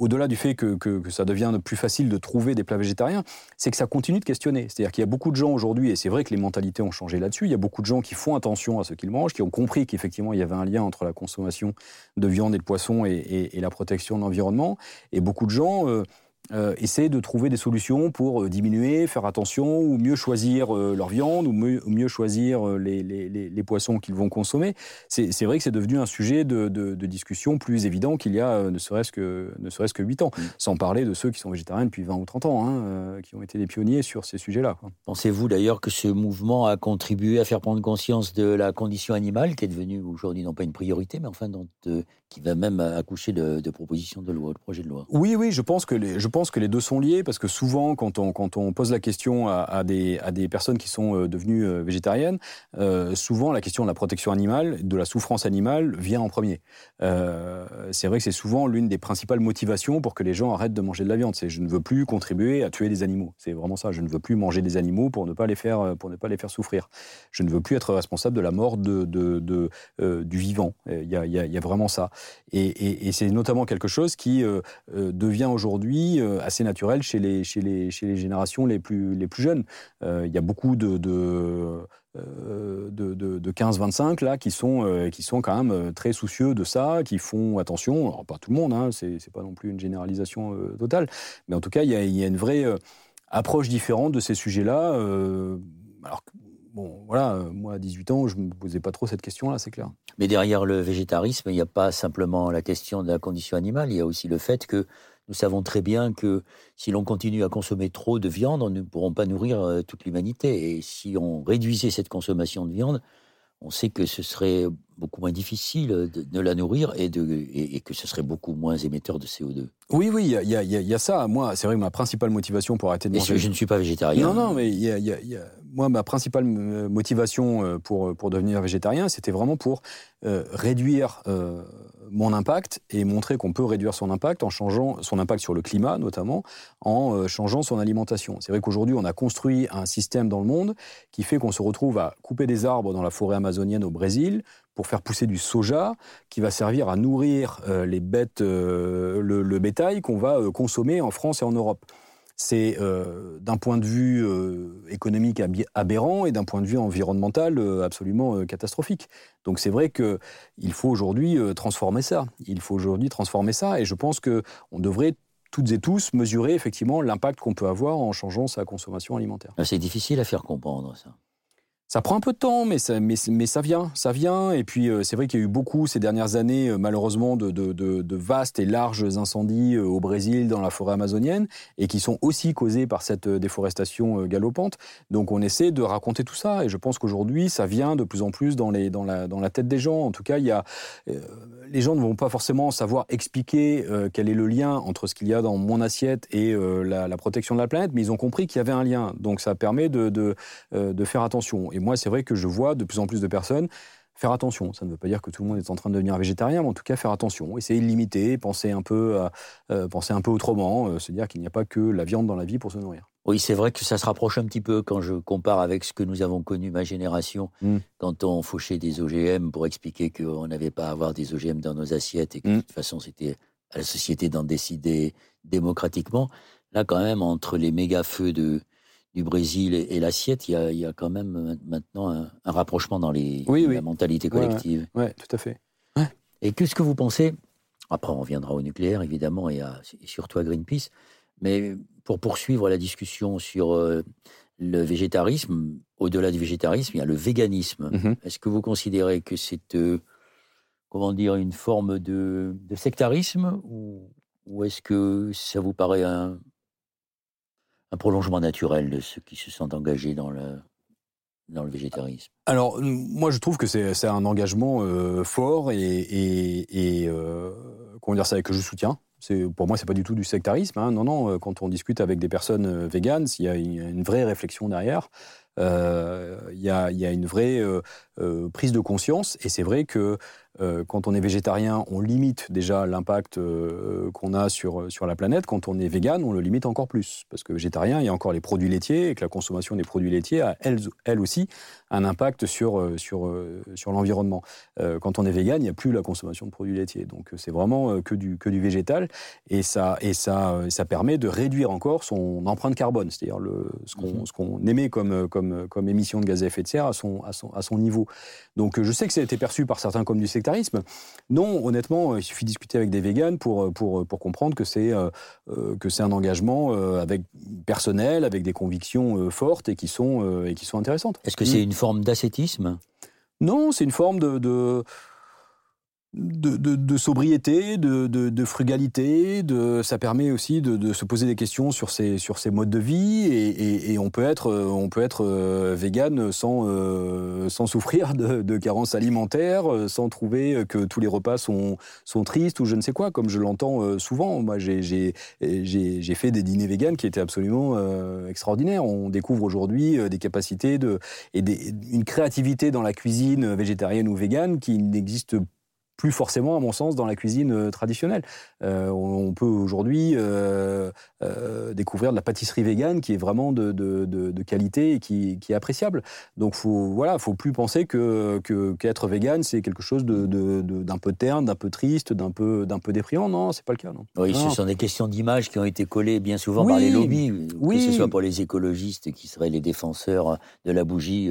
au-delà du fait que, ça devient plus facile de trouver des plats végétariens, c'est que ça continue de questionner. C'est-à-dire qu'il y a beaucoup de gens aujourd'hui, et c'est vrai que les mentalités ont changé là-dessus, il y a beaucoup de gens qui font attention à ce qu'ils mangent, qui ont compris qu'effectivement il y avait un lien entre la consommation de viande et de poisson et, la protection de l'environnement, et beaucoup de gens... Euh, euh, de trouver des solutions pour euh, diminuer, faire attention, ou mieux choisir euh, leur viande, ou mieux, mieux choisir les, les, les, poissons qu'ils vont consommer. C'est vrai que c'est devenu un sujet de, de, de, discussion plus évident qu'il y a ne serait-ce que, ne serait que 8 ans, mmh. sans parler de ceux qui sont végétariens depuis 20 ou 30 ans, hein, qui ont été des pionniers sur ces sujets-là. Pensez-vous d'ailleurs que ce mouvement a contribué à faire prendre conscience de la condition animale, qui est devenue aujourd'hui non pas une priorité, mais enfin dont, qui va même accoucher de, propositions de loi, de projets de loi Oui, oui, je pense que les, je pense que les deux sont liés parce que souvent, quand on, quand on pose la question à, des, à des personnes qui sont euh, devenues euh, végétariennes, euh, souvent la question de la protection animale, de la souffrance animale vient en premier. c'est vrai que c'est souvent l'une des principales motivations pour que les gens arrêtent de manger de la viande. C'est je ne veux plus contribuer à tuer des animaux. C'est vraiment ça. Je ne veux plus manger des animaux pour ne pas les faire, pour ne pas les faire souffrir. Je ne veux plus être responsable de la mort de, de, du vivant. Il y, a, y, a, vraiment ça. Et, c'est notamment quelque chose qui devient aujourd'hui euh, assez naturel chez les, chez les, chez les générations les plus, les plus jeunes. Euh, il y a beaucoup de, de, de, 15-25 là qui sont, qui sont quand même très soucieux de ça, qui font attention. Alors, pas tout le monde, hein, c'est pas non plus une généralisation totale, mais en tout cas, il y a, y a, une vraie approche différente de ces sujets-là. alors bon, voilà, moi à 18 ans, je ne me posais pas trop cette question-là, c'est clair. Mais derrière le végétarisme, il n'y a pas simplement la question de la condition animale, il y a aussi le fait que nous savons très bien que si l'on continue à consommer trop de viande, nous ne pourrons pas nourrir euh, toute l'humanité. Et si on réduisait cette consommation de viande, on sait que ce serait beaucoup moins difficile de, la nourrir et, de, et, que ce serait beaucoup moins émetteur de CO2. Oui, oui, il y, y a, ça. Moi, c'est vrai que ma principale motivation pour arrêter de manger... Je ne suis pas végétarien. Non, non, mais il y a, moi, ma principale euh, motivation euh, pour, pour devenir végétarien, c'était vraiment pour euh, réduire mon impact et montrer qu'on peut réduire son impact en changeant son impact sur le climat, notamment, en changeant son alimentation. C'est vrai qu'aujourd'hui, on a construit un système dans le monde qui fait qu'on se retrouve à couper des arbres dans la forêt amazonienne au Brésil pour faire pousser du soja qui va servir à nourrir les bêtes, le, bétail qu'on va consommer en France et en Europe c'est euh, d'un point de vue euh, économique aberrant et d'un point de vue environnemental euh, absolument catastrophique. Donc c'est vrai qu'il faut aujourd'hui transformer ça. Il faut aujourd'hui transformer ça et je pense qu'on devrait toutes et tous mesurer effectivement l'impact qu'on peut avoir en changeant sa consommation alimentaire. C'est difficile à faire comprendre ça. Ça prend un peu de temps, mais ça, vient, ça vient. Et puis euh, c'est vrai qu'il y a eu beaucoup ces dernières années, euh, malheureusement, de, vastes et larges incendies euh, au Brésil, dans la forêt amazonienne, et qui sont aussi causés par cette déforestation galopante. Donc on essaie de raconter tout ça, et je pense qu'aujourd'hui, ça vient de plus en plus dans, la, tête des gens. En tout cas, les gens ne vont pas forcément savoir expliquer quel est le lien entre ce qu'il y a dans mon assiette et la, protection de la planète, mais ils ont compris qu'il y avait un lien. Donc ça permet de, faire attention. Moi, c'est vrai que je vois de plus en plus de personnes faire attention. Ça ne veut pas dire que tout le monde est en train de devenir végétarien, mais en tout cas faire attention, essayer de limiter, penser un peu, euh, penser un peu autrement, euh, se dire qu'il n'y a pas que la viande dans la vie pour se nourrir. Oui, c'est vrai que ça se rapproche un petit peu quand je compare avec ce que nous avons connu, ma génération, mm. quand on fauchait des OGM pour expliquer qu'on n'avait pas à avoir des OGM dans nos assiettes et que de mm. toute façon c'était à la société d'en décider démocratiquement. Là, quand même, entre les méga feux de, du Brésil et, l'assiette, il, y a, quand même maintenant un, rapprochement dans les, la mentalité collective. Oui, ouais, tout à fait. Et qu'est-ce que vous pensez Après, on reviendra au nucléaire, évidemment, et, surtout à Greenpeace. Mais pour poursuivre la discussion sur euh, le végétarisme, au-delà du végétarisme, il y a le véganisme. Mm-hmm. Est-ce que vous considérez que c'est, euh, comment dire, une forme de, sectarisme ou, ou est-ce que ça vous paraît un, un prolongement naturel de ceux qui se sont engagés dans le, végétarisme Alors, moi, je trouve que c'est un engagement euh, fort et, euh, comment dire ça, que je soutiens. Pour moi, c'est pas du tout du sectarisme. Hein. Non, non, euh, quand on discute avec des personnes véganes, il y a une vraie réflexion derrière. Il y, a, une vraie prise de conscience. Et c'est vrai que euh, quand on est végétarien, on limite déjà l'impact euh, qu'on a sur, sur la planète. Quand on est vegan, on le limite encore plus. Parce que végétarien, il y a encore les produits laitiers et que la consommation des produits laitiers a, elle, elle aussi, un impact sur, euh, sur, sur l'environnement. quand on est vegan, il n'y a plus la consommation de produits laitiers. Donc c'est vraiment que, du, que du végétal. Et, ça, et ça, ça permet de réduire encore son empreinte carbone, c'est-à-dire ce qu'on mhm. qu'on émet comme, comme, comme émission de gaz à effet de serre à son, à son, à son niveau. Donc je sais que ça a été perçu par certains comme du Non, honnêtement, il suffit de discuter avec des véganes pour, pour, pour comprendre que c'est euh, un engagement euh, avec personnel, avec des convictions euh, fortes et qui sont, et qui sont intéressantes. Est-ce que c'est mm. une forme d'ascétisme? Non, c'est une forme de, de de, sobriété, de, frugalité, de, ça permet aussi de, se poser des questions sur ces modes de vie et, on peut être, on peut être euh, vegan sans, euh, sans souffrir de, carences alimentaires, sans trouver que tous les repas sont, tristes ou je ne sais quoi, comme je l'entends euh, souvent. Moi, j'ai fait des dîners véganes qui étaient absolument extraordinaires. On découvre aujourd'hui des capacités de, et une créativité dans la cuisine végétarienne ou végane qui n'existe pas plus forcément, à mon sens, dans la cuisine euh, traditionnelle. Euh, on, peut aujourd'hui euh, découvrir de la pâtisserie végane qui est vraiment de, de, qualité et qui, qui, est appréciable. Donc, faut, voilà, faut plus penser que qu'être végane, c'est quelque chose d'un peu terne, d'un peu triste, d'un peu, d'un peu déprimant. Non, c'est pas le cas. Non. Oui, ce sont des questions d'image qui ont été collées bien souvent par les lobbies, oui. que ce soit pour les écologistes qui seraient les défenseurs de la bougie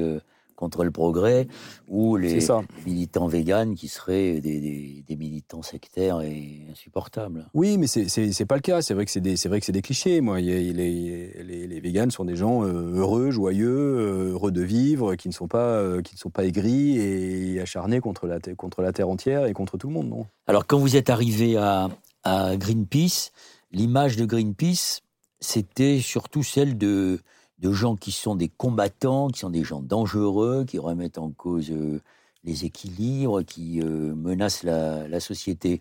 contre le progrès, ou les militants véganes qui seraient des, militants sectaires et insupportables. Oui, mais c'est pas le cas. C'est vrai que c'est des, vrai que c'est des clichés. Moi, les, les, les, véganes sont des gens euh, heureux, joyeux, euh, heureux de vivre, qui ne sont pas, euh, qui ne sont pas aigris et acharnés contre la, contre la terre entière et contre tout le monde, non Alors, quand vous êtes arrivé à, à Greenpeace, l'image de Greenpeace, c'était surtout celle de de gens qui sont des combattants, qui sont des gens dangereux, qui remettent en cause euh, les équilibres, qui euh, menacent la, société.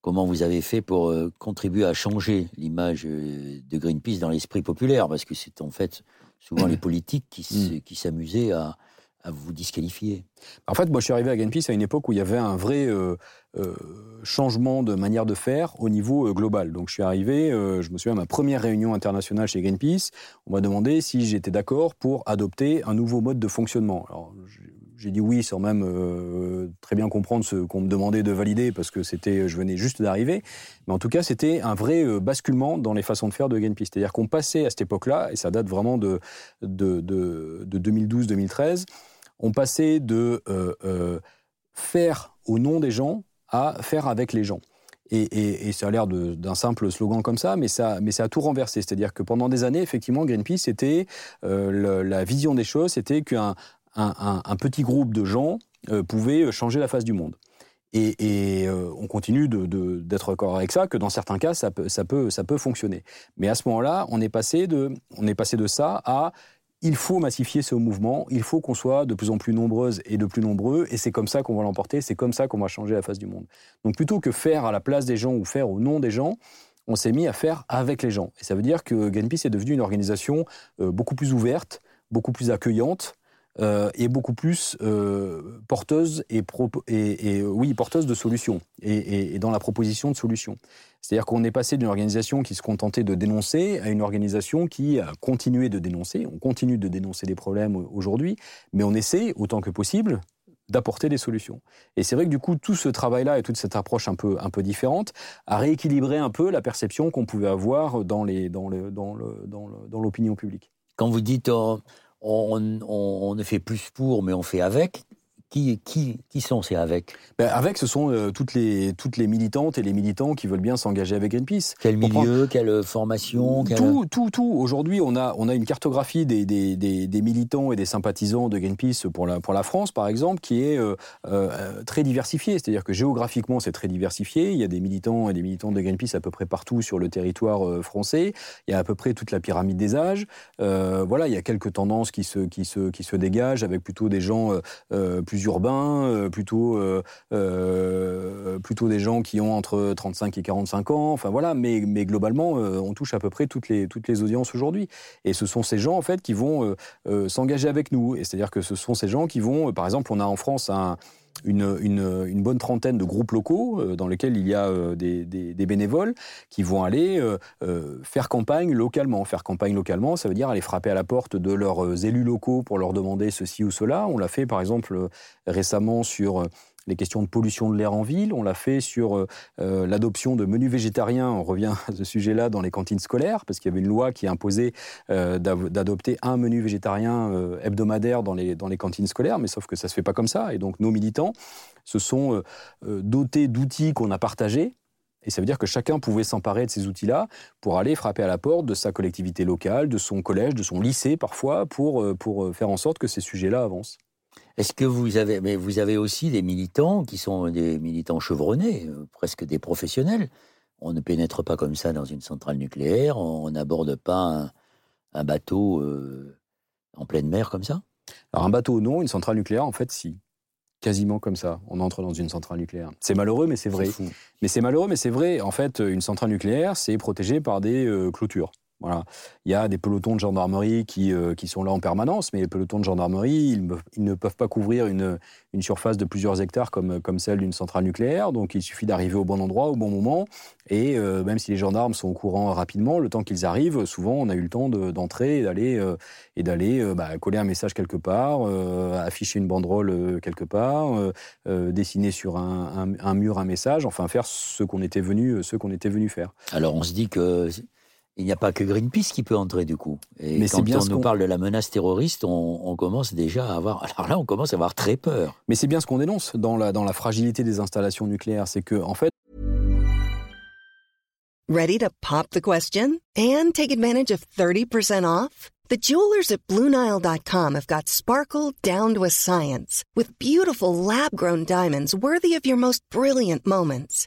Comment vous avez fait pour euh, contribuer à changer l'image de Greenpeace dans l'esprit populaire? Parce que c'est en fait souvent les politiques qui mm. s'amusaient à, à vous disqualifier En fait, moi, je suis arrivé à Greenpeace à une époque où il y avait un vrai euh, euh, changement de manière de faire au niveau euh, global. Donc, je suis arrivé, je me souviens, à ma première réunion internationale chez Greenpeace, on m'a demandé si j'étais d'accord pour adopter un nouveau mode de fonctionnement. Alors, j'ai dit oui sans même très bien comprendre ce qu'on me demandait de valider parce que c'était, je venais juste d'arriver. Mais en tout cas, c'était un vrai basculement dans les façons de faire de Greenpeace. C'est-à-dire qu'on passait à cette époque-là, et ça date vraiment de, de, de, de 2012-2013, on passait de euh, euh, faire au nom des gens à faire avec les gens. Et, ça a l'air d'un simple slogan comme ça, mais ça, a tout renversé. C'est-à-dire que pendant des années, effectivement, Greenpeace, c'était euh, la vision des choses, c'était qu'un un, petit groupe de gens pouvait changer la face du monde. Et, on continue d'être d'accord avec ça, que dans certains cas, ça peut, fonctionner. Mais à ce moment-là, on est passé de ça à il faut massifier ce mouvement, il faut qu'on soit de plus en plus nombreuses et de plus nombreux, et c'est comme ça qu'on va l'emporter, c'est comme ça qu'on va changer la face du monde. Donc plutôt que faire à la place des gens ou faire au nom des gens, on s'est mis à faire avec les gens. Et ça veut dire que Greenpeace est devenu une organisation euh, beaucoup plus ouverte, beaucoup plus accueillante, euh, est beaucoup plus euh, porteuse et, et, oui porteuse de solutions et, dans la proposition de solutions. C'est-à-dire qu'on est passé d'une organisation qui se contentait de dénoncer à une organisation qui a continué de dénoncer. On continue de dénoncer des problèmes aujourd'hui, mais on essaie autant que possible d'apporter des solutions. Et c'est vrai que du coup, tout ce travail-là et toute cette approche un peu, un peu différente a rééquilibré un peu la perception qu'on pouvait avoir dans l'opinion dans le, dans le, dans publique. Quand vous dites oh, on, ne fait plus pour, mais on fait avec. Qui, qui, qui sont ces avec? Ben Avec, ce sont euh, toutes, les, toutes les militantes et les militants qui veulent bien s'engager avec Greenpeace. Quel milieu, quelle formation Tout, tout, tout. Aujourd'hui, on a, on a une cartographie des, des, des, militants et des sympathisants de Greenpeace pour la, pour la France, par exemple, qui est euh, euh, très diversifiée. C'est-à-dire que géographiquement, c'est très diversifié. Il y a des militants et des militants de Greenpeace à peu près partout sur le territoire français. Il y a à peu près toute la pyramide des âges. voilà, il y a quelques tendances qui se, qui se, qui se dégagent avec plutôt des gens plus urbains, euh, plutôt, euh, euh, plutôt des gens qui ont entre 35 et 45 ans. Enfin voilà, mais, mais globalement, on touche à peu près toutes les, toutes les audiences aujourd'hui. Et ce sont ces gens en fait qui vont s'engager avec nous. Et c'est-à-dire que ce sont ces gens qui vont, par exemple, on a en France un une, bonne trentaine de groupes locaux euh, dans lesquels il y a euh, des, des, bénévoles qui vont aller euh, faire campagne localement. Faire campagne localement, ça veut dire aller frapper à la porte de leurs élus locaux pour leur demander ceci ou cela. On l'a fait par exemple récemment sur les questions de pollution de l'air en ville. On l'a fait sur euh, euh, l'adoption de menus végétariens. On revient à ce sujet-là dans les cantines scolaires, parce qu'il y avait une loi qui imposait euh, d'adopter un menu végétarien hebdomadaire dans les, dans les cantines scolaires, mais sauf que ça ne se fait pas comme ça. Et donc nos militants se sont dotés d'outils qu'on a partagés. Et ça veut dire que chacun pouvait s'emparer de ces outils-là pour aller frapper à la porte de sa collectivité locale, de son collège, de son lycée parfois, pour, pour faire en sorte que ces sujets-là avancent. Est-ce que vous avez, mais vous avez aussi des militants qui sont des militants chevronnés, euh, presque des professionnels. On ne pénètre pas comme ça dans une centrale nucléaire, on n'aborde pas un, bateau euh, en pleine mer comme ça? Alors un bateau non, une centrale nucléaire en fait si. Quasiment comme ça, on entre dans une centrale nucléaire. C'est malheureux, mais c'est vrai. Mais c'est malheureux, mais c'est vrai. En fait, une centrale nucléaire, c'est protégé par des euh, clôtures. Il y a des pelotons de gendarmerie qui, euh, qui sont là en permanence, mais les pelotons de gendarmerie, ils, ne peuvent pas couvrir une, surface de plusieurs hectares comme, celle d'une centrale nucléaire. Donc il suffit d'arriver au bon endroit, au bon moment. Et euh, même si les gendarmes sont au courant rapidement, le temps qu'ils arrivent, souvent on a eu le temps d'entrer et d'aller euh, bah, coller un message quelque part, afficher une banderole quelque part, dessiner sur un, un, mur un message, enfin faire ce qu'on était venu, ce qu'on était venu faire. Alors on se dit que Il n'y a pas que Greenpeace qui peut entrer du coup. Et Mais quand bien on nous parle de la menace terroriste, on, commence déjà à avoir. Alors là, on commence à avoir très peur. Mais c'est bien ce qu'on dénonce dans la, dans la fragilité des installations nucléaires, c'est que en fait. Ready to pop the question and take advantage of 30% off? The jewelers at BlueNile.com have got sparkle down to a science with beautiful lab-grown diamonds worthy of your most brilliant moments.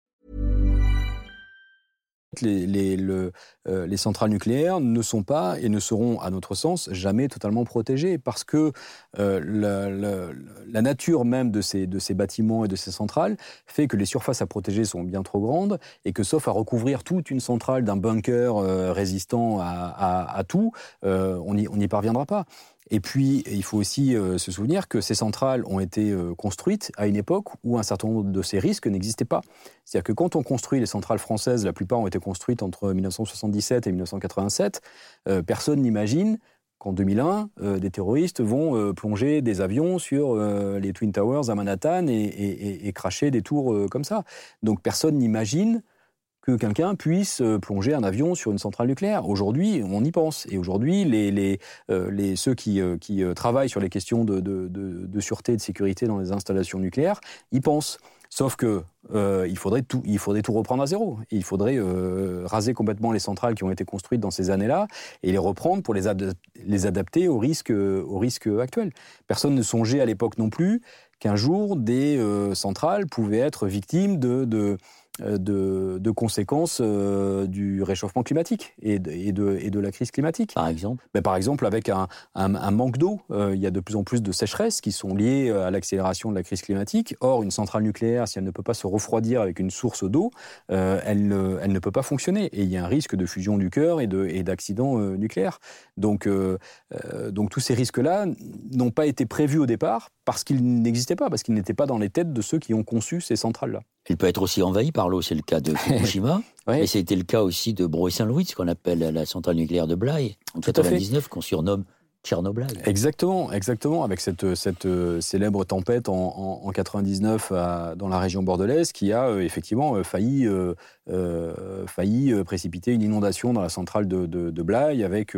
Euh, les, centrales nucléaires ne sont pas et ne seront, à notre sens, jamais totalement protégées parce que euh, la, nature même de ces, bâtiments et de ces centrales fait que les surfaces à protéger sont bien trop grandes et que, sauf à recouvrir toute une centrale d'un bunker euh, résistant à tout, on n'y parviendra pas. Et puis, il faut aussi euh, se souvenir que ces centrales ont été euh, construites à une époque où un certain nombre de ces risques n'existaient pas. C'est-à-dire que quand on construit les centrales françaises, la plupart ont été construites entre 1977 et 1987, euh, personne n'imagine qu'en 2001, des terroristes vont plonger des avions sur les Twin Towers à Manhattan et, cracher des tours comme ça. Donc personne n'imagine que quelqu'un puisse euh, plonger un avion sur une centrale nucléaire. Aujourd'hui, on y pense. Et aujourd'hui, euh, ceux qui, euh, travaillent sur les questions de, sûreté et de sécurité dans les installations nucléaires y pensent. Sauf que faudrait tout, reprendre à zéro. Il faudrait raser complètement les centrales qui ont été construites dans ces années-là et les reprendre pour les, ad les adapter aux risques actuels. Personne ne songeait à l'époque non plus qu'un jour des euh, centrales pouvaient être victimes de, de euh, de, de, conséquences euh, du réchauffement climatique et de, et, de, et de, la crise climatique. Par exemple Mais Par exemple, avec un, un, un manque d'eau. Euh, il y a de plus en plus de sécheresses qui sont liées à l'accélération de la crise climatique. Or, une centrale nucléaire, si elle ne peut pas se refroidir avec une source d'eau, elle, elle, ne peut pas fonctionner. Et il y a un risque de fusion du cœur et d'accident nucléaire. Donc, donc tous ces risques-là n'ont pas été prévus au départ parce qu'ils n'existaient pas, parce qu'ils n'étaient pas dans les têtes de ceux qui ont conçu ces centrales-là. Il peut être aussi envahi par l'eau, c'est le cas de Fukushima. Et c'était le cas aussi de Broye-Saint-Louis, ce qu'on appelle la centrale nucléaire de Blaye, en 1999, qu'on surnomme Tchernobyl. Exactement, exactement, avec cette, cette euh, célèbre tempête en, en, 99 dans la région bordelaise qui a euh, effectivement euh, failli, failli précipiter une inondation dans la centrale de, de, Blaye avec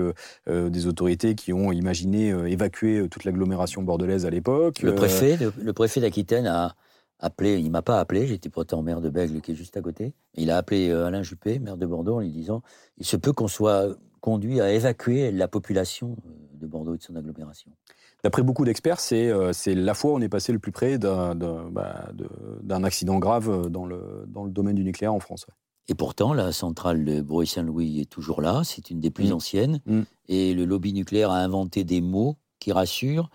des autorités qui ont imaginé évacuer toute l'agglomération bordelaise à l'époque. Le préfet, le préfet d'Aquitaine a, appelé, il m'a pas appelé, j'étais pourtant maire de Bègle qui est juste à côté. Il a appelé Alain Juppé, maire de Bordeaux, en lui disant il se peut qu'on soit conduit à évacuer la population de Bordeaux et de son agglomération. D'après beaucoup d'experts, c'est euh, la fois où on est passé le plus près d'un bah, accident grave dans le, dans le domaine du nucléaire en France. Et pourtant, la centrale de Breuil-Saint-Louis est toujours là, c'est une des plus mmh. anciennes, mmh. et le lobby nucléaire a inventé des mots qui rassurent,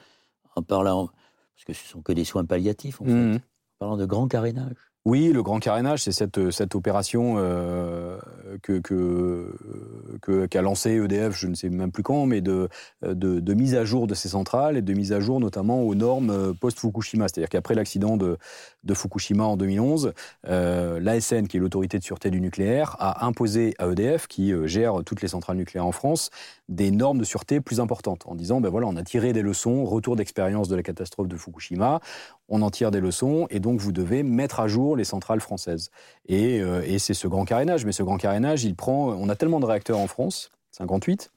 en parlant, parce que ce sont que des soins palliatifs en mmh. fait, parlant de grand carénage. Oui, le grand carénage, c'est cette, cette opération euh, que, qu'a lancé EDF, je ne sais même plus quand, mais de, mise à jour de ces centrales et de mise à jour notamment aux normes euh, post-Fukushima. C'est-à-dire qu'après l'accident de, Fukushima en 2011, euh, l'ASN, qui est l'autorité de sûreté du nucléaire, a imposé à EDF, qui euh, gère toutes les centrales nucléaires en France, des normes de sûreté plus importantes, en disant, ben voilà, on a tiré des leçons, retour d'expérience de la catastrophe de Fukushima, on en tire des leçons, et donc vous devez mettre à jour les centrales françaises. Et, euh, et c'est ce grand carénage, mais ce grand carénage, il prend, on a tellement de réacteurs en France, 58,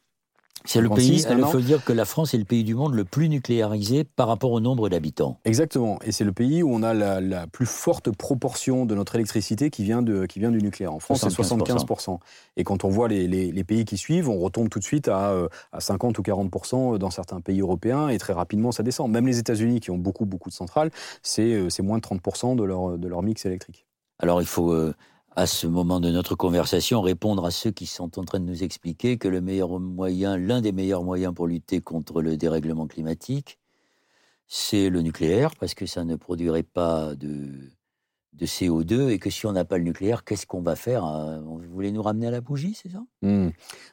c'est le pays, il faut dire que la France est le pays du monde le plus nucléarisé par rapport au nombre d'habitants. Exactement, et c'est le pays où on a la, plus forte proportion de notre électricité qui vient, de, qui vient du nucléaire. En France, c'est 75%. Et quand on voit les, les, pays qui suivent, on retombe tout de suite à, euh, à 50 ou 40% dans certains pays européens, et très rapidement ça descend. Même les États-Unis, qui ont beaucoup, beaucoup de centrales, c'est euh, moins de 30% de leur, de leur mix électrique. Alors il faut... Euh, à ce moment de notre conversation, répondre à ceux qui sont en train de nous expliquer que le meilleur moyen, l'un des meilleurs moyens pour lutter contre le dérèglement climatique, c'est le nucléaire, parce que ça ne produirait pas de, de CO2 et que si on n'a pas le nucléaire, qu'est-ce qu'on va faire euh, Vous voulez nous ramener à la bougie, c'est ça? Mmh.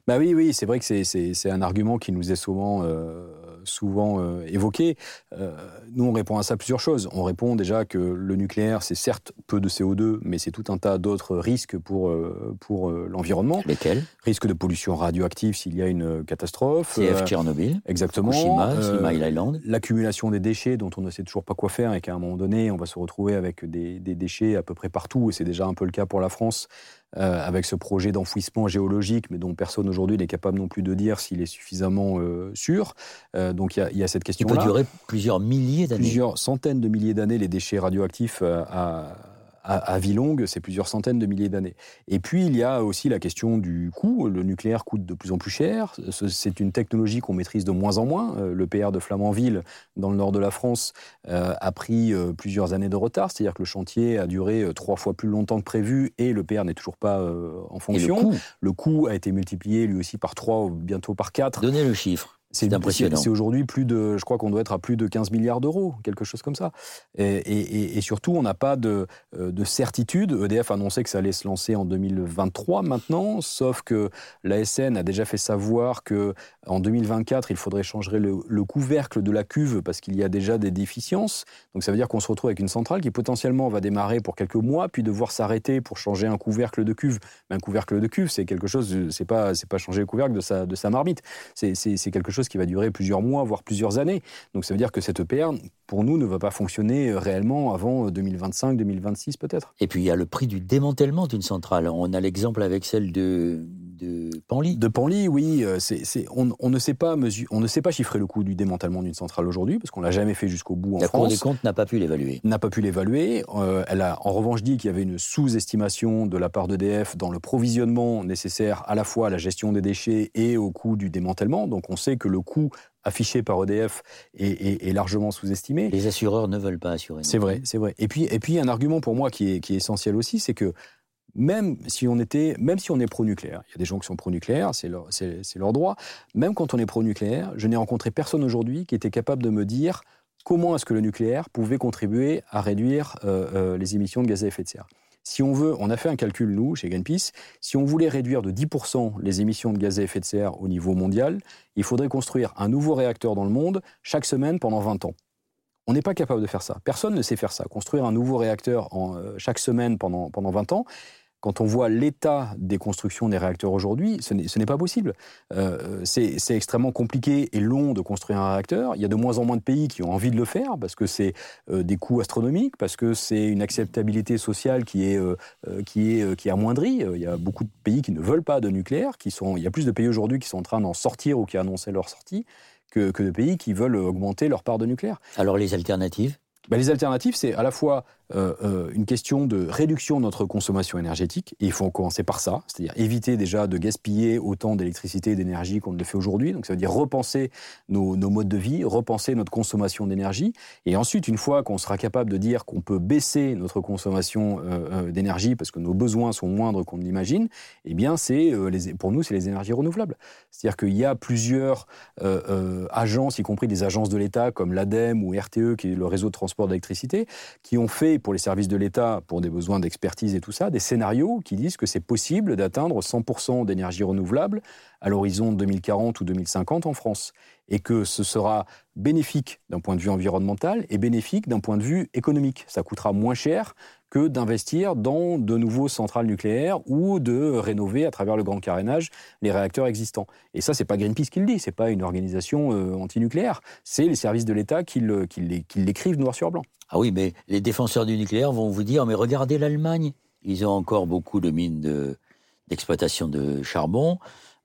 Bah oui, oui, c'est vrai que c'est un argument qui nous est souvent, euh, souvent évoqué. nous, on répond à ça plusieurs choses. On répond déjà que le nucléaire, c'est certes peu de CO2, mais c'est tout un tas d'autres risques pour, pour l'environnement. Lesquels? Risque de pollution radioactive s'il y a une catastrophe. CF Tchernobyl. Exactement. Fukushima, Island. L'accumulation des déchets dont on ne sait toujours pas quoi faire et qu'à un moment donné, on va se retrouver avec des, des déchets à peu près partout, et c'est déjà un peu le cas pour la France, euh, avec ce projet d'enfouissement géologique, mais dont personne aujourd'hui n'est capable non plus de dire s'il est suffisamment euh, sûr. Euh, donc il y, y, a cette question-là. Il peut durer plusieurs milliers d'années. Plusieurs centaines de milliers d'années, les déchets radioactifs à à, vie longue, c'est plusieurs centaines de milliers d'années. Et puis, il y a aussi la question du coût. Le nucléaire coûte de plus en plus cher. C'est une technologie qu'on maîtrise de moins en moins. Euh, le PR de Flamanville, dans le nord de la France, euh, a pris euh, plusieurs années de retard. C'est-à-dire que le chantier a duré trois fois plus longtemps que prévu et le PR n'est toujours pas en fonction. le coût a été multiplié lui aussi par trois ou bientôt par quatre. Donnez le chiffre. C'est impressionnant. C'est aujourd'hui plus de, je crois qu'on doit être à plus de 15 milliards d'euros, quelque chose comme ça. Et, surtout, on n'a pas de, euh, de, certitude. EDF a annoncé que ça allait se lancer en 2023 maintenant, sauf que l'ASN a déjà fait savoir que en 2024, il faudrait changer le, le couvercle de la cuve parce qu'il y a déjà des déficiences. Donc ça veut dire qu'on se retrouve avec une centrale qui potentiellement va démarrer pour quelques mois, puis devoir s'arrêter pour changer un couvercle de cuve. Mais un couvercle de cuve, c'est quelque chose, c'est pas, c'est pas changer le couvercle de sa, de sa marmite. C'est quelque chose qui va durer plusieurs mois, voire plusieurs années. Donc ça veut dire que cette EPR, pour nous, ne va pas fonctionner euh, réellement avant 2025, euh, 2026 peut-être. Et puis il y a le prix du démantèlement d'une centrale. On a l'exemple avec celle de, de Panly. De Panly, oui. Euh, c'est, on, on, ne sait pas on ne sait pas chiffrer le coût du démantèlement d'une centrale aujourd'hui, parce qu'on l'a jamais fait jusqu'au bout en La France. Cour des comptes n'a pas pu l'évaluer. N'a pas pu l'évaluer. elle a en revanche dit qu'il y avait une sous-estimation de la part d'EDF dans le provisionnement nécessaire à la fois à la gestion des déchets et au coût du démantèlement. Donc on sait que le coût affiché par EDF est, largement sous-estimé. Les assureurs ne veulent pas assurer. C'est vrai, c'est vrai. Et puis, et puis un argument pour moi qui est, qui est essentiel aussi, c'est que même si on était, même si on est pro-nucléaire, il y a des gens qui sont pro-nucléaire, c'est leur, droit. Même quand on est pro-nucléaire, je n'ai rencontré personne aujourd'hui qui était capable de me dire comment est-ce que le nucléaire pouvait contribuer à réduire euh, euh, les émissions de gaz à effet de serre. Si on veut, on a fait un calcul, nous, chez Greenpeace, si on voulait réduire de 10% les émissions de gaz à effet de serre au niveau mondial, il faudrait construire un nouveau réacteur dans le monde chaque semaine pendant 20 ans. On n'est pas capable de faire ça. Personne ne sait faire ça. Construire un nouveau réacteur euh, chaque semaine pendant, pendant 20 ans, quand on voit l'état des constructions des réacteurs aujourd'hui, ce n'est pas possible. Euh, c'est extrêmement compliqué et long de construire un réacteur. Il y a de moins en moins de pays qui ont envie de le faire parce que c'est euh, des coûts astronomiques, parce que c'est une acceptabilité sociale qui est, euh, qui, est, qui amoindrie. Il y a beaucoup de pays qui ne veulent pas de nucléaire. Qui sont, il y a plus de pays aujourd'hui qui sont en train d'en sortir ou qui annoncé leur sortie que de pays qui veulent augmenter leur part de nucléaire. Alors les alternatives? Ben, les alternatives, c'est à la fois euh, euh, une question de réduction de notre consommation énergétique, et il faut commencer par ça, c'est-à-dire éviter déjà de gaspiller autant d'électricité et d'énergie qu'on le fait aujourd'hui, donc ça veut dire repenser nos, modes de vie, repenser notre consommation d'énergie, et ensuite, une fois qu'on sera capable de dire qu'on peut baisser notre consommation euh, d'énergie parce que nos besoins sont moindres qu'on ne l'imagine, eh bien, c'est pour nous, c'est les énergies renouvelables. C'est-à-dire qu'il y a plusieurs agences, y compris des agences de l'État comme l'ADEME ou RTE, qui est le réseau de transport d'électricité, qui ont fait pour les services de l'État, pour des besoins d'expertise et tout ça, des scénarios qui disent que c'est possible d'atteindre 100% d'énergie renouvelable à l'horizon 2040 ou 2050 en France. Et que ce sera bénéfique d'un point de vue environnemental et bénéfique d'un point de vue économique. Ça coûtera moins cher que d'investir dans de nouveaux centrales nucléaires ou de rénover à travers le grand carénage les réacteurs existants. Et ça, c'est pas Greenpeace qui le dit, c'est pas une organisation euh, antinucléaire, c'est les services de l'État qui l'écrivent noir sur blanc. Ah oui, mais les défenseurs du nucléaire vont vous dire, mais regardez l'Allemagne, ils ont encore beaucoup de mines d'exploitation de charbon.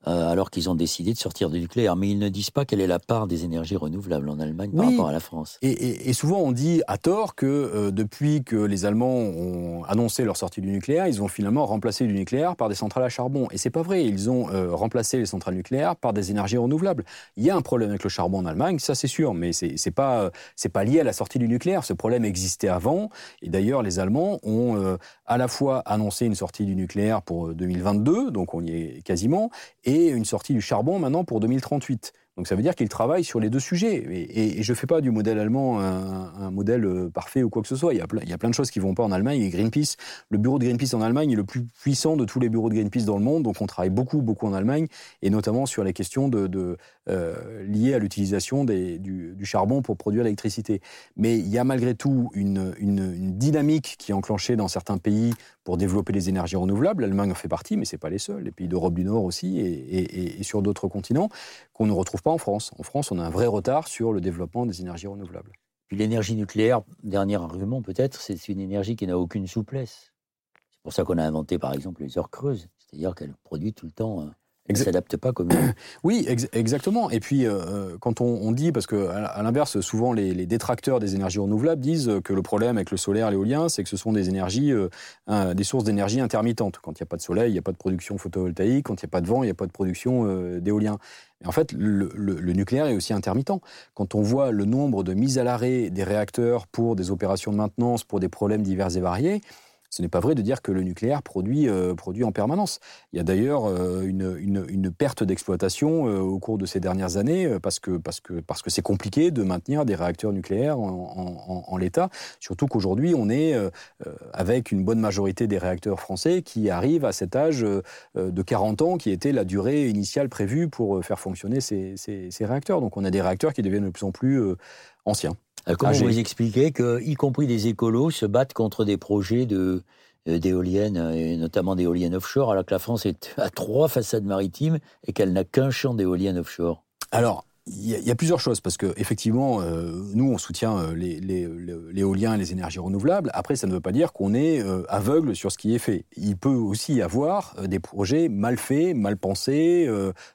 Euh, alors qu'ils ont décidé de sortir du nucléaire. Mais ils ne disent pas quelle est la part des énergies renouvelables en Allemagne par rapport à la France. Et, souvent, on dit à tort que euh, depuis que les Allemands ont annoncé leur sortie du nucléaire, ils ont finalement remplacé du nucléaire par des centrales à charbon. Et c'est pas vrai. Ils ont euh, remplacé les centrales nucléaires par des énergies renouvelables. Il y a un problème avec le charbon en Allemagne, ça c'est sûr, mais c'est pas c'est pas lié à la sortie du nucléaire. Ce problème existait avant. Et d'ailleurs, les Allemands ont à la fois annoncé une sortie du nucléaire pour 2022, donc on y est quasiment, et une sortie du charbon maintenant pour 2038. Donc ça veut dire qu'il travaille sur les deux sujets. Et, je ne fais pas du modèle allemand un, modèle euh, parfait ou quoi que ce soit. Il y, a plein, de choses qui ne vont pas en Allemagne. Greenpeace, le bureau de Greenpeace en Allemagne est le plus puissant de tous les bureaux de Greenpeace dans le monde. Donc on travaille beaucoup, beaucoup en Allemagne, et notamment sur les questions de, euh, liées à l'utilisation du, charbon pour produire l'électricité. Mais il y a malgré tout une, dynamique qui est enclenchée dans certains pays pour développer les énergies renouvelables. L'Allemagne en fait partie, mais ce n'est pas les seuls. Les pays d'Europe du Nord aussi, et, et sur d'autres continents, qu'on ne retrouve pas en France. En France, on a un vrai retard sur le développement des énergies renouvelables. Puis l'énergie nucléaire, dernier argument peut-être, c'est une énergie qui n'a aucune souplesse. C'est pour ça qu'on a inventé par exemple les heures creuses, c'est-à-dire qu'elle produit tout le temps euh, ne s'adapte pas comme Oui, exactement. Et puis, euh, euh, quand on, dit, parce que à, l'inverse, souvent les, détracteurs des énergies renouvelables disent que le problème avec le solaire, l'éolien, c'est que ce sont des énergies, euh, des sources d'énergie intermittentes. Quand il n'y a pas de soleil, il n'y a pas de production photovoltaïque. Quand il n'y a pas de vent, il n'y a pas de production d'éolien. Et en fait, le, le, nucléaire est aussi intermittent. Quand on voit le nombre de mises à l'arrêt des réacteurs pour des opérations de maintenance, pour des problèmes divers et variés, ce n'est pas vrai de dire que le nucléaire produit, euh, produit en permanence. Il y a d'ailleurs euh, une, une, perte d'exploitation euh, au cours de ces dernières années parce que parce que parce que c'est compliqué de maintenir des réacteurs nucléaires en, en, l'état. Surtout qu'aujourd'hui, on est avec une bonne majorité des réacteurs français qui arrivent à cet âge de 40 ans qui était la durée initiale prévue pour faire fonctionner ces, ces, ces réacteurs. Donc on a des réacteurs qui deviennent de plus en plus anciens. Euh, comment vous expliquez que, y compris des écolos, se battent contre des projets de euh, d'éoliennes, et notamment d'éoliennes offshore, alors que la France est à trois façades maritimes et qu'elle n'a qu'un champ d'éoliennes offshore? Alors, il y, a plusieurs choses parce que effectivement, euh, nous on soutient euh, l'éolien, les, les, énergies renouvelables. Après, ça ne veut pas dire qu'on est euh, aveugle sur ce qui est fait. Il peut aussi y avoir des projets mal faits, mal pensés,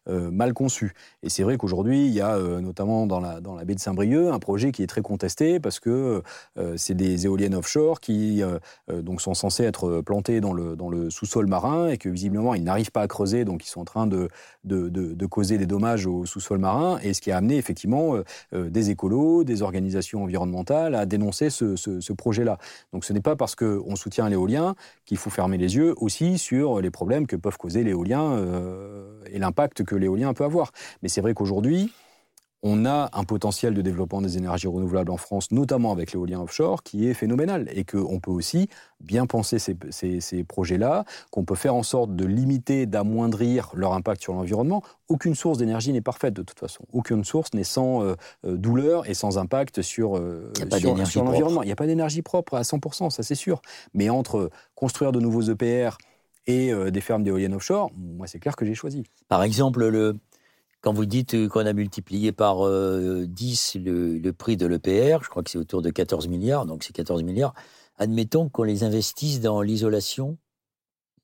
mal conçus. Et c'est vrai qu'aujourd'hui, il y a notamment dans la, dans la baie de Saint-Brieuc un projet qui est très contesté parce que c'est des éoliennes offshore qui donc sont censées être plantées dans le, dans le sous-sol marin et que visiblement ils n'arrivent pas à creuser, donc ils sont en train de, de, de, causer des dommages au sous-sol marin. Ce qui a amené effectivement euh, euh, des écolos, des organisations environnementales à dénoncer ce, projet-là. Donc ce n'est pas parce qu'on soutient l'éolien qu'il faut fermer les yeux aussi sur les problèmes que peuvent causer l'éolien euh, et l'impact que l'éolien peut avoir. Mais c'est vrai qu'aujourd'hui, on a un potentiel de développement des énergies renouvelables en France, notamment avec l'éolien offshore, qui est phénoménal. Et qu'on peut aussi bien penser ces, projets-là, qu'on peut faire en sorte de limiter, d'amoindrir leur impact sur l'environnement. Aucune source d'énergie n'est parfaite de toute façon. Aucune source n'est sans euh, euh, douleur et sans impact sur, euh, sur, l'environnement. Il n'y a pas d'énergie propre à 100%, ça c'est sûr. Mais entre construire de nouveaux EPR et des fermes d'éoliennes offshore, moi c'est clair que j'ai choisi. Par exemple, le, quand vous dites qu'on a multiplié par 10 euh, le, prix de l'EPR, je crois que c'est autour de 14 milliards, donc c'est 14 milliards, admettons qu'on les investisse dans l'isolation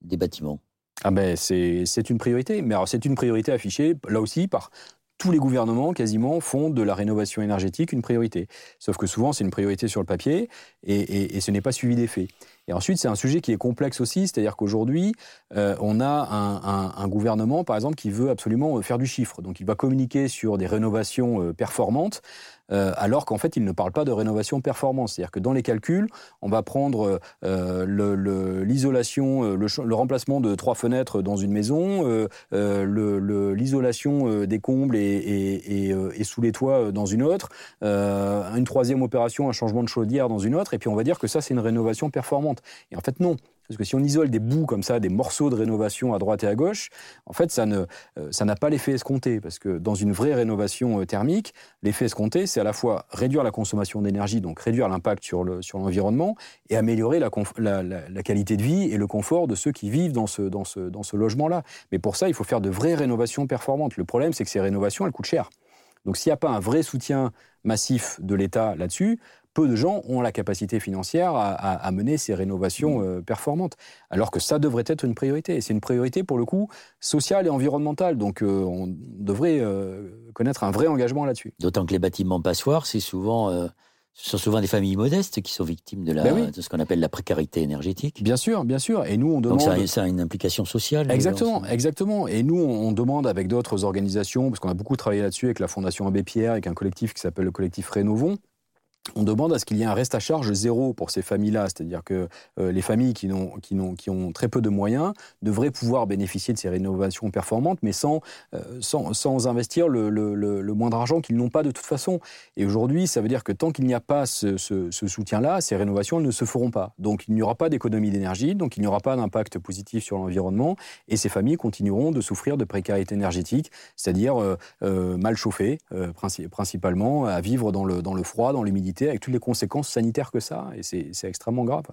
des bâtiments. Ah ben c'est une priorité, mais c'est une priorité affichée là aussi par tous les gouvernements quasiment font de la rénovation énergétique une priorité. Sauf que souvent c'est une priorité sur le papier et, et ce n'est pas suivi d'effet. Et ensuite, c'est un sujet qui est complexe aussi, c'est-à-dire qu'aujourd'hui, euh, on a un, gouvernement, par exemple, qui veut absolument euh, faire du chiffre. Donc, il va communiquer sur des rénovations euh, performantes, euh, alors qu'en fait, il ne parle pas de rénovation performante. C'est-à-dire que dans les calculs, on va prendre euh, l'isolation, le, le, remplacement de trois fenêtres dans une maison, euh, l'isolation des combles et, et, sous les toits dans une autre, une troisième opération, un changement de chaudière dans une autre, et puis on va dire que ça, c'est une rénovation performante. Et en fait, non. Parce que si on isole des bouts comme ça, des morceaux de rénovation à droite et à gauche, en fait, ça ne, euh, ça n'a pas l'effet escompté. Parce que dans une vraie rénovation euh, thermique, l'effet escompté, c'est à la fois réduire la consommation d'énergie, donc réduire l'impact sur, le, sur l'environnement, et améliorer la, qualité de vie et le confort de ceux qui vivent dans ce, dans ce, dans ce logement-là. Mais pour ça, il faut faire de vraies rénovations performantes. Le problème, c'est que ces rénovations, elles coûtent cher. Donc s'il n'y a pas un vrai soutien massif de l'État là-dessus, peu de gens ont la capacité financière à, mener ces rénovations euh, performantes. Alors que ça devrait être une priorité. Et c'est une priorité, pour le coup, sociale et environnementale. Donc euh, on devrait euh, connaître un vrai engagement là-dessus. D'autant que les bâtiments passoires, c'est souvent... Ce sont souvent des familles modestes qui sont victimes de, la, ben de ce qu'on appelle la précarité énergétique. Bien sûr, bien sûr. Et nous, on demande. Donc ça, a une implication sociale. Exactement, exactement. Et nous, on demande avec d'autres organisations, parce qu'on a beaucoup travaillé là-dessus avec la Fondation Abbé Pierre, avec un collectif qui s'appelle le collectif Rénovons, on demande à ce qu'il y ait un reste à charge zéro pour ces familles-là, c'est-à-dire que euh, les familles qui ont, très peu de moyens devraient pouvoir bénéficier de ces rénovations performantes, mais sans, euh, investir le, moindre argent qu'ils n'ont pas de toute façon. Et aujourd'hui, ça veut dire que tant qu'il n'y a pas ce, soutien-là, ces rénovations ne se feront pas. Donc il n'y aura pas d'économie d'énergie, donc il n'y aura pas d'impact positif sur l'environnement, et ces familles continueront de souffrir de précarité énergétique, c'est-à-dire euh, mal chauffées, principalement, à vivre dans le, dans le froid, dans l'humidité avec toutes les conséquences sanitaires que ça, et c'est extrêmement grave.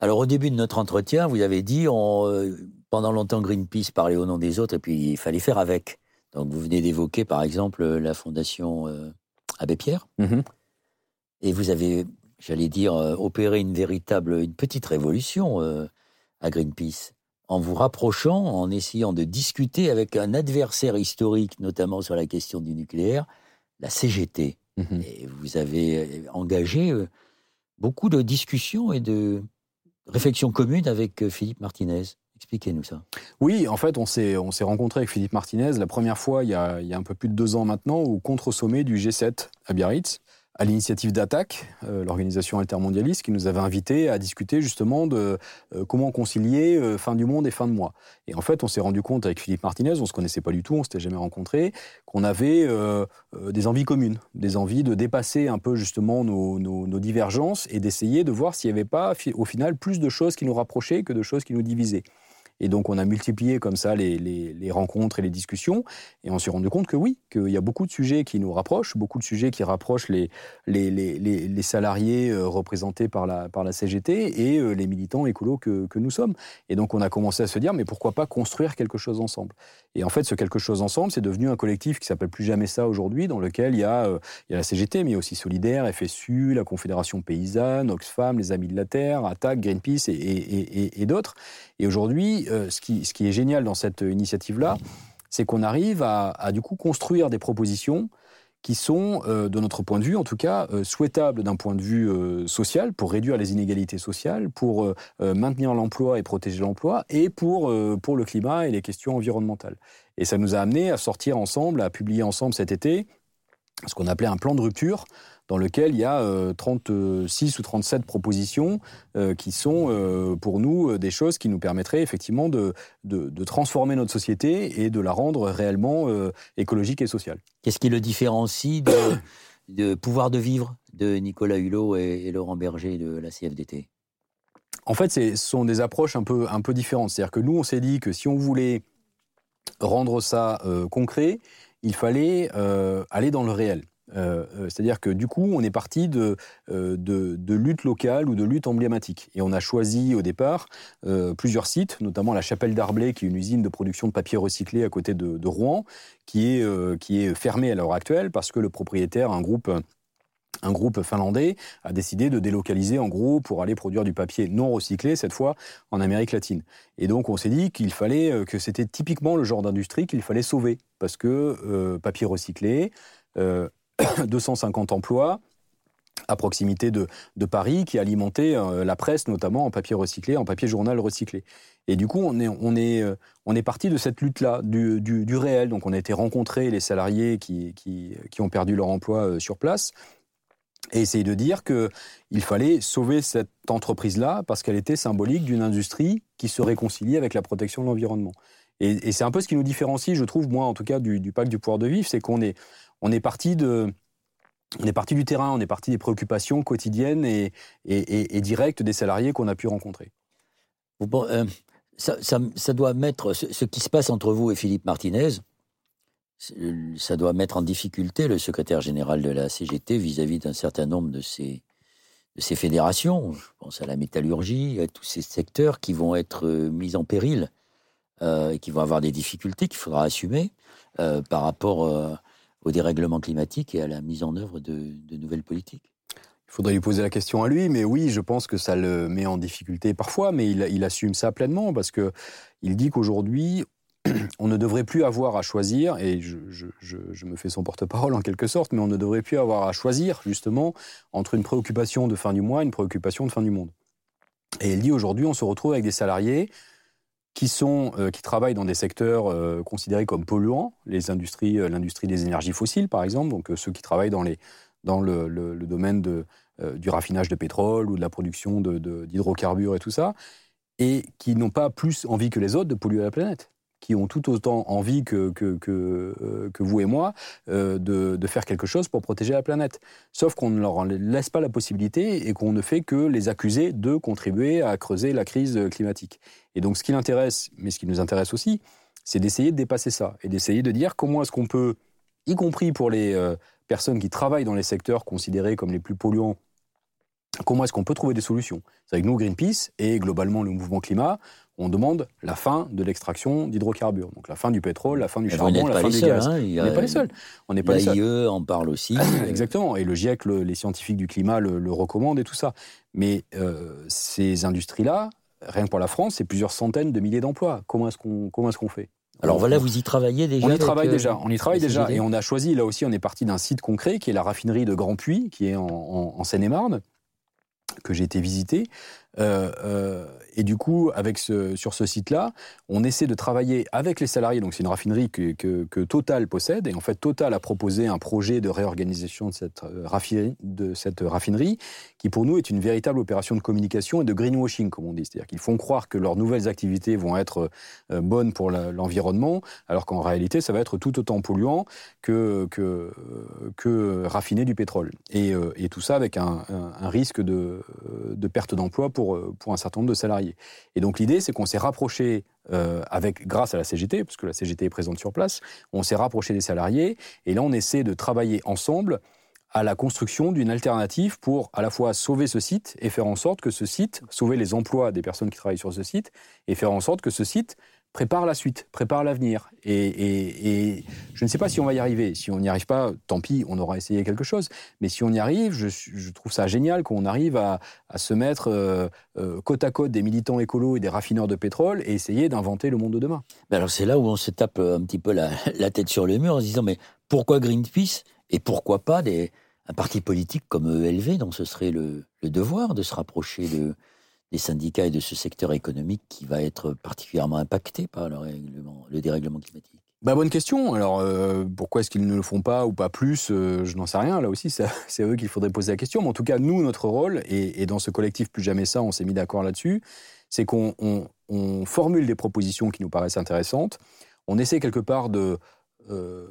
Alors au début de notre entretien, vous avez dit, on, euh, pendant longtemps Greenpeace parlait au nom des autres, et puis il fallait faire avec. Donc vous venez d'évoquer par exemple la fondation euh, Abbé Pierre, mm-hmm. et vous avez, j'allais dire, euh, opéré une véritable, une petite révolution à Greenpeace en vous rapprochant, en essayant de discuter avec un adversaire historique, notamment sur la question du nucléaire, la CGT. Mmh et vous avez euh, engagé euh, beaucoup de discussions et de réflexions communes avec euh, Philippe Martinez. Expliquez-nous ça. Oui, en fait, on s'est, on s'est rencontré avec Philippe Martinez la première fois il y, a, il y a un peu plus de deux ans maintenant au contre-sommet du G7 à Biarritz à l'initiative d'Attaque, euh, l'organisation altermondialiste, qui nous avait invités à discuter justement de euh, comment concilier euh, fin du monde et fin de mois. Et en fait, on s'est rendu compte avec Philippe Martinez, on se connaissait pas du tout, on s'était jamais rencontrés, qu'on avait des envies communes, des envies de dépasser un peu justement nos, nos divergences et d'essayer de voir s'il n'y avait pas au final plus de choses qui nous rapprochaient que de choses qui nous divisaient. Et donc, on a multiplié comme ça les, les, rencontres et les discussions. Et on s'est rendu compte que oui, qu'il y a beaucoup de sujets qui nous rapprochent, beaucoup de sujets qui rapprochent les, les salariés euh, représentés par la, par la CGT et euh, les militants écolos que, que nous sommes. Et donc, on a commencé à se dire, mais pourquoi pas construire quelque chose ensemble? Et en fait, ce quelque chose ensemble, c'est devenu un collectif qui s'appelle Plus Jamais Ça aujourd'hui, dans lequel il y, a, euh, il y a la CGT, mais il y a aussi Solidaire, FSU, la Confédération Paysanne, Oxfam, les Amis de la Terre, Attaque, Greenpeace et, et, et d'autres. Et aujourd'hui, euh, ce, qui, est génial dans cette initiative-là, c'est qu'on arrive à, du coup construire des propositions qui sont, euh, de notre point de vue en tout cas, euh, souhaitables d'un point de vue social, pour réduire les inégalités sociales, pour maintenir l'emploi et protéger l'emploi, et pour, pour le climat et les questions environnementales. Et ça nous a amené à sortir ensemble, à publier ensemble cet été ce qu'on appelait un plan de rupture dans lequel il y a 36 euh, ou 37 propositions euh, qui sont euh, pour nous des choses qui nous permettraient effectivement de, de, transformer notre société et de la rendre réellement écologique et sociale. Qu'est-ce qui le différencie de, de, Pouvoir de vivre de Nicolas Hulot et, Laurent Berger de la CFDT En fait, ce sont des approches un peu, un peu différentes. C'est-à-dire que nous, on s'est dit que si on voulait rendre ça concret, il fallait aller dans le réel. Euh, euh, c'est-à-dire que du coup, on est parti de, euh, de, lutte locale ou de lutte emblématique. Et on a choisi au départ plusieurs sites, notamment la Chapelle d'Arblay, qui est une usine de production de papier recyclé à côté de, Rouen, qui est, qui est fermée à l'heure actuelle parce que le propriétaire, un groupe un groupe finlandais a décidé de délocaliser en gros pour aller produire du papier non recyclé, cette fois en Amérique latine. Et donc on s'est dit qu'il fallait, que c'était typiquement le genre d'industrie qu'il fallait sauver, parce que papier recyclé, 250 emplois à proximité de, Paris qui alimentaient euh, la presse, notamment en papier recyclé, en papier journal recyclé. Et du coup, on est, euh, parti de cette lutte-là, du, réel. Donc, on a été rencontrer les salariés qui ont perdu leur emploi euh, sur place et essayer de dire qu'il fallait sauver cette entreprise-là parce qu'elle était symbolique d'une industrie qui se réconcilie avec la protection de l'environnement. Et, c'est un peu ce qui nous différencie, je trouve, moi en tout cas, du, du pacte du pouvoir de vivre, c'est qu'on est, on est parti de, on est parti du terrain, on est parti des préoccupations quotidiennes et, directes des salariés qu'on a pu rencontrer. Euh, ça, doit mettre ce, qui se passe entre vous et Philippe Martinez. Ça doit mettre en difficulté le secrétaire général de la CGT vis-à-vis d'un certain nombre de ces, de ces fédérations. Je pense à la métallurgie, à tous ces secteurs qui vont être euh, mis en péril euh, et qui vont avoir des difficultés qu'il faudra assumer par rapport au dérèglement climatique et à la mise en œuvre de, nouvelles politiques il faudrait lui poser la question à lui, mais oui, je pense que ça le met en difficulté parfois, mais il, assume ça pleinement parce que il dit qu'aujourd'hui, on ne devrait plus avoir à choisir, et je, me fais son porte-parole en quelque sorte, mais on ne devrait plus avoir à choisir justement entre une préoccupation de fin du mois et une préoccupation de fin du monde. Et il dit aujourd'hui, on se retrouve avec des salariés qui sont euh, travaillent dans des secteurs euh, considérés comme polluants, euh, l'industrie des énergies fossiles par exemple, donc ceux qui travaillent dans le, domaine du raffinage de pétrole ou de la production d'hydrocarbures et tout ça, et qui n'ont pas plus envie que les autres de polluer la planète qui ont tout autant envie que, que, euh, vous et moi euh, de, faire quelque chose pour protéger la planète. Sauf qu'on ne leur laisse pas la possibilité et qu'on ne fait que les accuser de contribuer à creuser la crise climatique. Et donc ce qui l'intéresse, mais ce qui nous intéresse aussi, c'est d'essayer de dépasser ça et d'essayer de dire comment est-ce qu'on peut, y compris pour les euh, personnes qui travaillent dans les secteurs considérés comme les plus polluants, comment est-ce qu'on peut trouver des solutions? C'est avec nous, Greenpeace, et globalement le mouvement climat, on demande la fin de l'extraction d'hydrocarbures. Donc la fin du pétrole, la fin du charbon, la fin du gaz. Hein, on n'est pas les seuls. On n'est pas les seuls. en parle aussi. Exactement. Et le GIEC, les scientifiques du climat le, recommandent et tout ça. Mais euh, ces industries-là, rien que pour la France, c'est plusieurs centaines de milliers d'emplois. Comment est-ce qu'on fait? Alors voilà, vous y travaillez déjà On y travaille euh, déjà, on y travaille déjà, et on a choisi, là aussi, on est parti d'un site concret qui est la raffinerie de Grand Puy, qui est en, en Seine-et-Marne, que j'ai été visiter. Euh, euh, et du coup, avec sur ce site-là, on essaie de travailler avec les salariés. Donc, c'est une raffinerie que, Total possède. Et en fait, Total a proposé un projet de réorganisation de cette, euh, raffinerie, de cette raffinerie qui, pour nous, est une véritable opération de communication et de greenwashing, comme on dit. C'est-à-dire qu'ils font croire que leurs nouvelles activités vont être bonnes pour l'environnement, alors qu'en réalité, ça va être tout autant polluant que, raffiner du pétrole. Et, tout ça avec un, un risque de, de perte d'emploi pour euh, pour, un certain nombre de salariés. Et donc l'idée, c'est qu'on s'est rapproché euh, avec, grâce à la CGT, parce que la CGT est présente sur place, on s'est rapproché des salariés, et là on essaie de travailler ensemble à la construction d'une alternative pour à la fois sauver ce site et faire en sorte que ce site, sauver les emplois des personnes qui travaillent sur ce site, et faire en sorte que ce site prépare la suite, prépare l'avenir. Et, je ne sais pas si on va y arriver. Si on n'y arrive pas, tant pis, on aura essayé quelque chose. Mais si on y arrive, je, trouve ça génial qu'on arrive à, se mettre euh, euh, côte à côte des militants écolos et des raffineurs de pétrole et essayer d'inventer le monde de demain. alors c'est là où on se tape un petit peu la, tête sur le mur en se disant mais pourquoi Greenpeace et pourquoi pas des, un parti politique comme ELV dont ce serait le devoir de se rapprocher de, des syndicats et de ce secteur économique qui va être particulièrement impacté par le, le dérèglement climatique bah, bonne question. Alors, euh, pourquoi est-ce qu'ils ne le font pas ou pas plus euh, Je n'en sais rien. Là aussi, c'est eux qu'il faudrait poser la question. Mais en tout cas, nous, notre rôle, et, dans ce collectif Plus Jamais Ça, on s'est mis d'accord là-dessus, c'est qu'on formule des propositions qui nous paraissent intéressantes. On essaie quelque part de euh,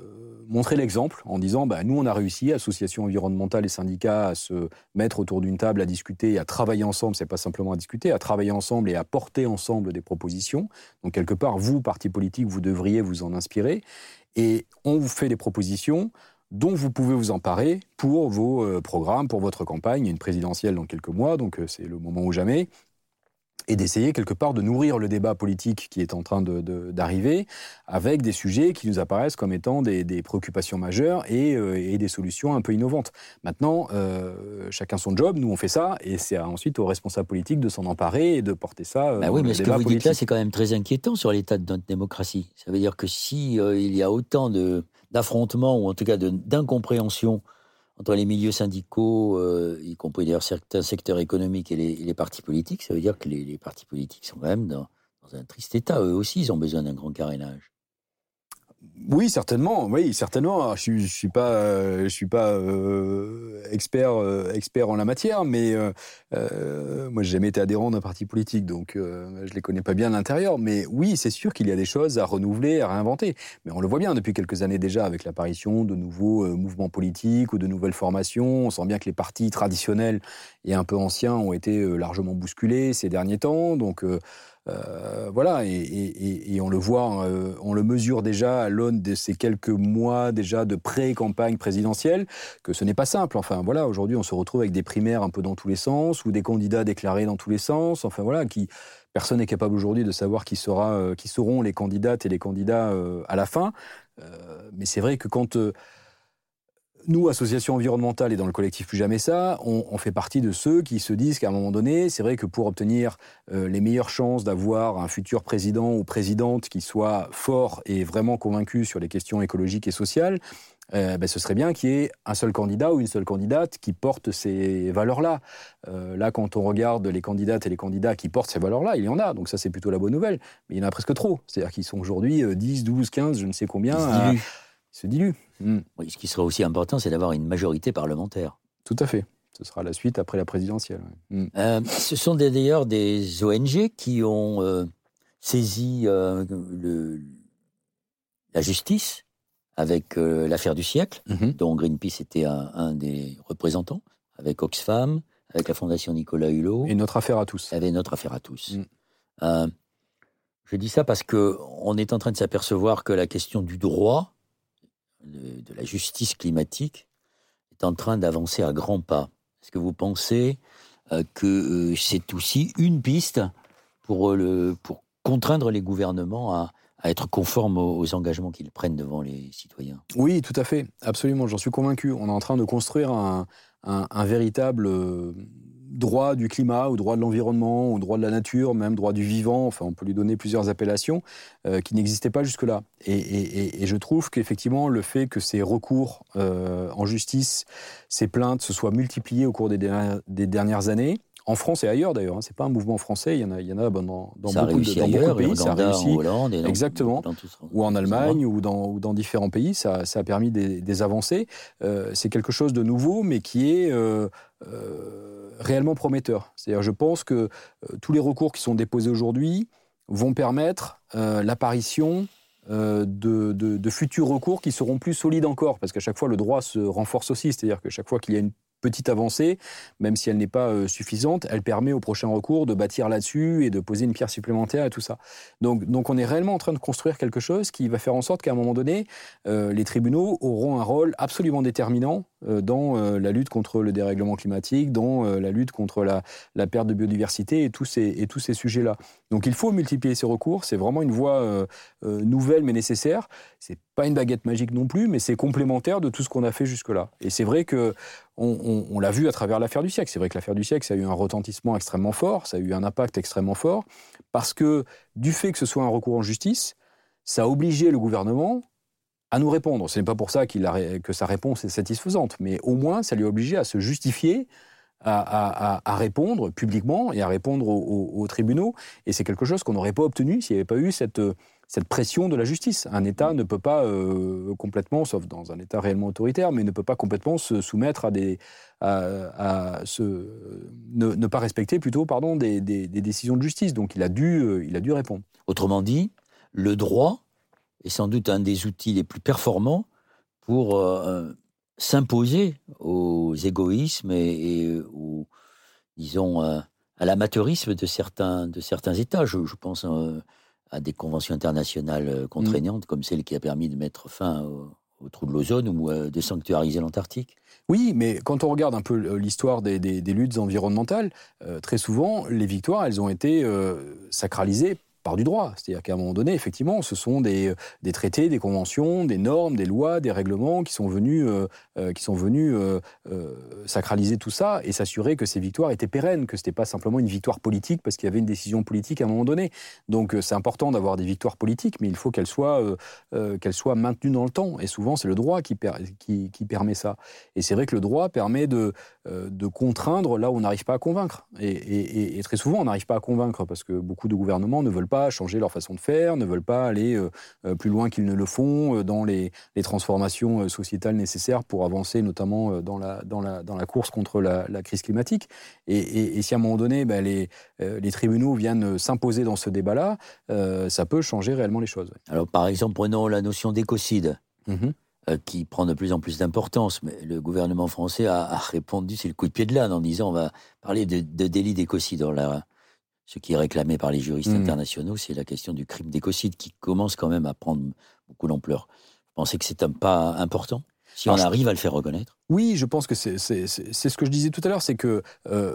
montrer l'exemple en disant bah, nous on a réussi, associations environnementales et syndicats, à se mettre autour d'une table, à discuter, et à travailler ensemble. C'est pas simplement à discuter, à travailler ensemble et à porter ensemble des propositions. Donc quelque part, vous, parti politique, vous devriez vous en inspirer. Et on vous fait des propositions dont vous pouvez vous emparer pour vos euh, programmes, pour votre campagne. Il y a une présidentielle dans quelques mois, donc euh, c'est le moment ou jamais et d'essayer quelque part de nourrir le débat politique qui est en train d'arriver de, avec des sujets qui nous apparaissent comme étant des, préoccupations majeures euh, et, des solutions un peu innovantes. Maintenant, euh, chacun son job, nous on fait ça, et c'est ensuite aux responsables politiques de s'en emparer et de porter ça. Euh, bah oui, mais ce que vous dites là, c'est quand même très inquiétant sur l'état de notre démocratie. Ça veut dire que si il y a autant d'affrontements ou en tout cas d'incompréhension entre les milieux syndicaux, euh, y compris d'ailleurs certains secteurs économiques et les, partis politiques, ça veut dire que les, partis politiques sont quand même dans, un triste état. Eux aussi, ils ont besoin d'un grand carénage. Oui, certainement. Oui, certainement. je, ne suis pas, euh, je suis pas euh, expert, euh, expert en la matière, mais moi, j'ai jamais été adhérent d'un parti politique, donc je les connais pas bien à l'intérieur. Mais oui, c'est sûr qu'il y a des choses à renouveler, à réinventer. Mais on le voit bien depuis quelques années déjà avec l'apparition de nouveaux mouvements politiques ou de nouvelles formations. On sent bien que les partis traditionnels et un peu anciens ont été largement bousculés ces derniers temps. Donc euh, voilà, et, on le voit, euh, on le mesure déjà à l'aune de ces quelques mois déjà de pré-campagne présidentielle, que ce n'est pas simple. Enfin voilà, aujourd'hui on se retrouve avec des primaires un peu dans tous les sens, ou des candidats déclarés dans tous les sens. Enfin voilà, qui personne n'est capable aujourd'hui de savoir qui sera, euh, qui seront les candidates et les candidats à la fin. mais c'est vrai que quand nous, association environnementale et dans le collectif Plus Jamais Ça, on, fait partie de ceux qui se disent qu'à un moment donné, c'est vrai que pour obtenir euh, les meilleures chances d'avoir un futur président ou présidente qui soit fort et vraiment convaincu sur les questions écologiques et sociales, euh, ben, ce serait bien qu'il y ait un seul candidat ou une seule candidate qui porte ces valeurs-là. Euh, là, quand on regarde les candidates et les candidats qui portent ces valeurs-là, il y en a, donc ça c'est plutôt la bonne nouvelle, mais il y en a presque trop. C'est-à-dire qu'ils sont aujourd'hui 10, 12, 15, je ne sais combien se dilue. Hmm. Oui, ce qui serait aussi important, c'est d'avoir une majorité parlementaire. Tout à fait. Ce sera la suite après la présidentielle. Hmm. Euh, ce sont d'ailleurs des ONG qui ont euh, saisi le, la justice avec l'affaire du siècle, mhm. dont Greenpeace était un, des représentants, avec Oxfam, avec la Fondation Nicolas Hulot. Et notre affaire à tous. Avait notre affaire à tous. Mm. Je dis ça parce que on est en train de s'apercevoir que la question du droit, de, la justice climatique, est en train d'avancer à grands pas. Est-ce que vous pensez euh, que euh, c'est aussi une piste pour, euh, le, pour contraindre les gouvernements à, être conformes aux, engagements qu'ils prennent devant les citoyens? Oui, tout à fait, absolument, j'en suis convaincu. On est en train de construire un, un véritable droit du climat, ou droit de l'environnement, ou droit de la nature, même droit du vivant, enfin on peut lui donner plusieurs appellations, euh, qui n'existaient pas jusque-là. Et, je trouve qu'effectivement le fait que ces recours euh, en justice, ces plaintes se soient multipliées au cours des dernières années, en France et ailleurs d'ailleurs. Hein. C'est pas un mouvement français. Il y en a, il y en a dans, dans, beaucoup, de, ailleurs, pays. ça a réussi. En Hollande et exactement. ou en Allemagne ou dans, ou dans, différents pays. Ça, ça a permis des, avancées. Euh, c'est quelque chose de nouveau, mais qui est euh, euh, réellement prometteur. C'est-à-dire, je pense que tous les recours qui sont déposés aujourd'hui vont permettre l'apparition de, de, de, futurs recours qui seront plus solides encore, parce qu'à chaque fois le droit se renforce aussi, c'est-à-dire que chaque fois qu'il y a une petite avancée, même si elle n'est pas euh, suffisante, elle permet au prochain recours de bâtir là-dessus et de poser une pierre supplémentaire à tout ça. Donc, donc on est réellement en train de construire quelque chose qui va faire en sorte qu'à un moment donné, euh, les tribunaux auront un rôle absolument déterminant euh, dans la lutte contre le dérèglement climatique, dans la lutte contre la, la, perte de biodiversité et tous ces, ces sujets-là. Donc il faut multiplier ces recours, c'est vraiment une voie nouvelle mais nécessaire. C'est pas une baguette magique non plus, mais c'est complémentaire de tout ce qu'on a fait jusque-là. Et c'est vrai que on, l'a vu à travers l'affaire du siècle. C'est vrai que l'affaire du siècle, ça a eu un retentissement extrêmement fort, ça a eu un impact extrêmement fort, parce que du fait que ce soit un recours en justice, ça a obligé le gouvernement à nous répondre. Ce n'est pas pour ça que sa réponse est satisfaisante, mais au moins ça lui a obligé à se justifier, à, répondre publiquement et à répondre aux tribunaux. Et c'est quelque chose qu'on n'aurait pas obtenu s'il n'y avait pas eu cette cette pression de la justice. Un État ne peut pas euh, complètement, sauf dans un État réellement autoritaire, mais ne peut pas complètement se soumettre à des, à, ne, pas respecter plutôt, pardon, des, décisions de justice. Donc il a dû, euh, il a dû répondre. Autrement dit, le droit est sans doute un des outils les plus performants pour euh, s'imposer aux égoïsmes et, disons, à l'amateurisme de certains, de certains États. Je pense à des conventions internationales euh, contraignantes, mm. comme celle qui a permis de mettre fin au, trou de l'ozone ou euh, de sanctuariser l'Antarctique. Oui, mais quand on regarde un peu l'histoire des, luttes environnementales, euh, très souvent, les victoires, elles ont été sacralisées par du droit. C'est-à-dire qu'à un moment donné, effectivement, ce sont des, des, traités, des conventions, des normes, des lois, des règlements qui sont venus, euh, euh, qui sont venus euh, sacraliser tout ça et s'assurer que ces victoires étaient pérennes, que ce n'était pas simplement une victoire politique parce qu'il y avait une décision politique à un moment donné. Donc c'est important d'avoir des victoires politiques, mais il faut qu'elles soient, soient maintenues dans le temps. Et souvent, c'est le droit qui, permet ça. Et c'est vrai que le droit permet de, de contraindre là où on n'arrive pas à convaincre. Et, et, et très souvent, on n'arrive pas à convaincre parce que beaucoup de gouvernements ne veulent pas changer leur façon de faire, ne veulent pas aller euh, euh, plus loin qu'ils ne le font euh, dans les, transformations sociétales nécessaires pour avancer, notamment dans la, dans la, dans la course contre la, crise climatique. Et, si à un moment donné, ben, les, les tribunaux viennent s'imposer dans ce débat-là, ça peut changer réellement les choses. Alors, par exemple, prenons la notion d'écocide. Mmh qui prend de plus en plus d'importance, mais le gouvernement français a, répondu, c'est le coup de pied de l'âne, en disant on va parler de, de délit d'écocide. la, ce qui est réclamé par les juristes mmh. internationaux, c'est la question du crime d'écocide qui commence quand même à prendre beaucoup d'ampleur. Vous pensez que c'est un pas important si on arrive à le faire reconnaître? Oui, je pense que c'est ce que je disais tout à l'heure, c'est que euh,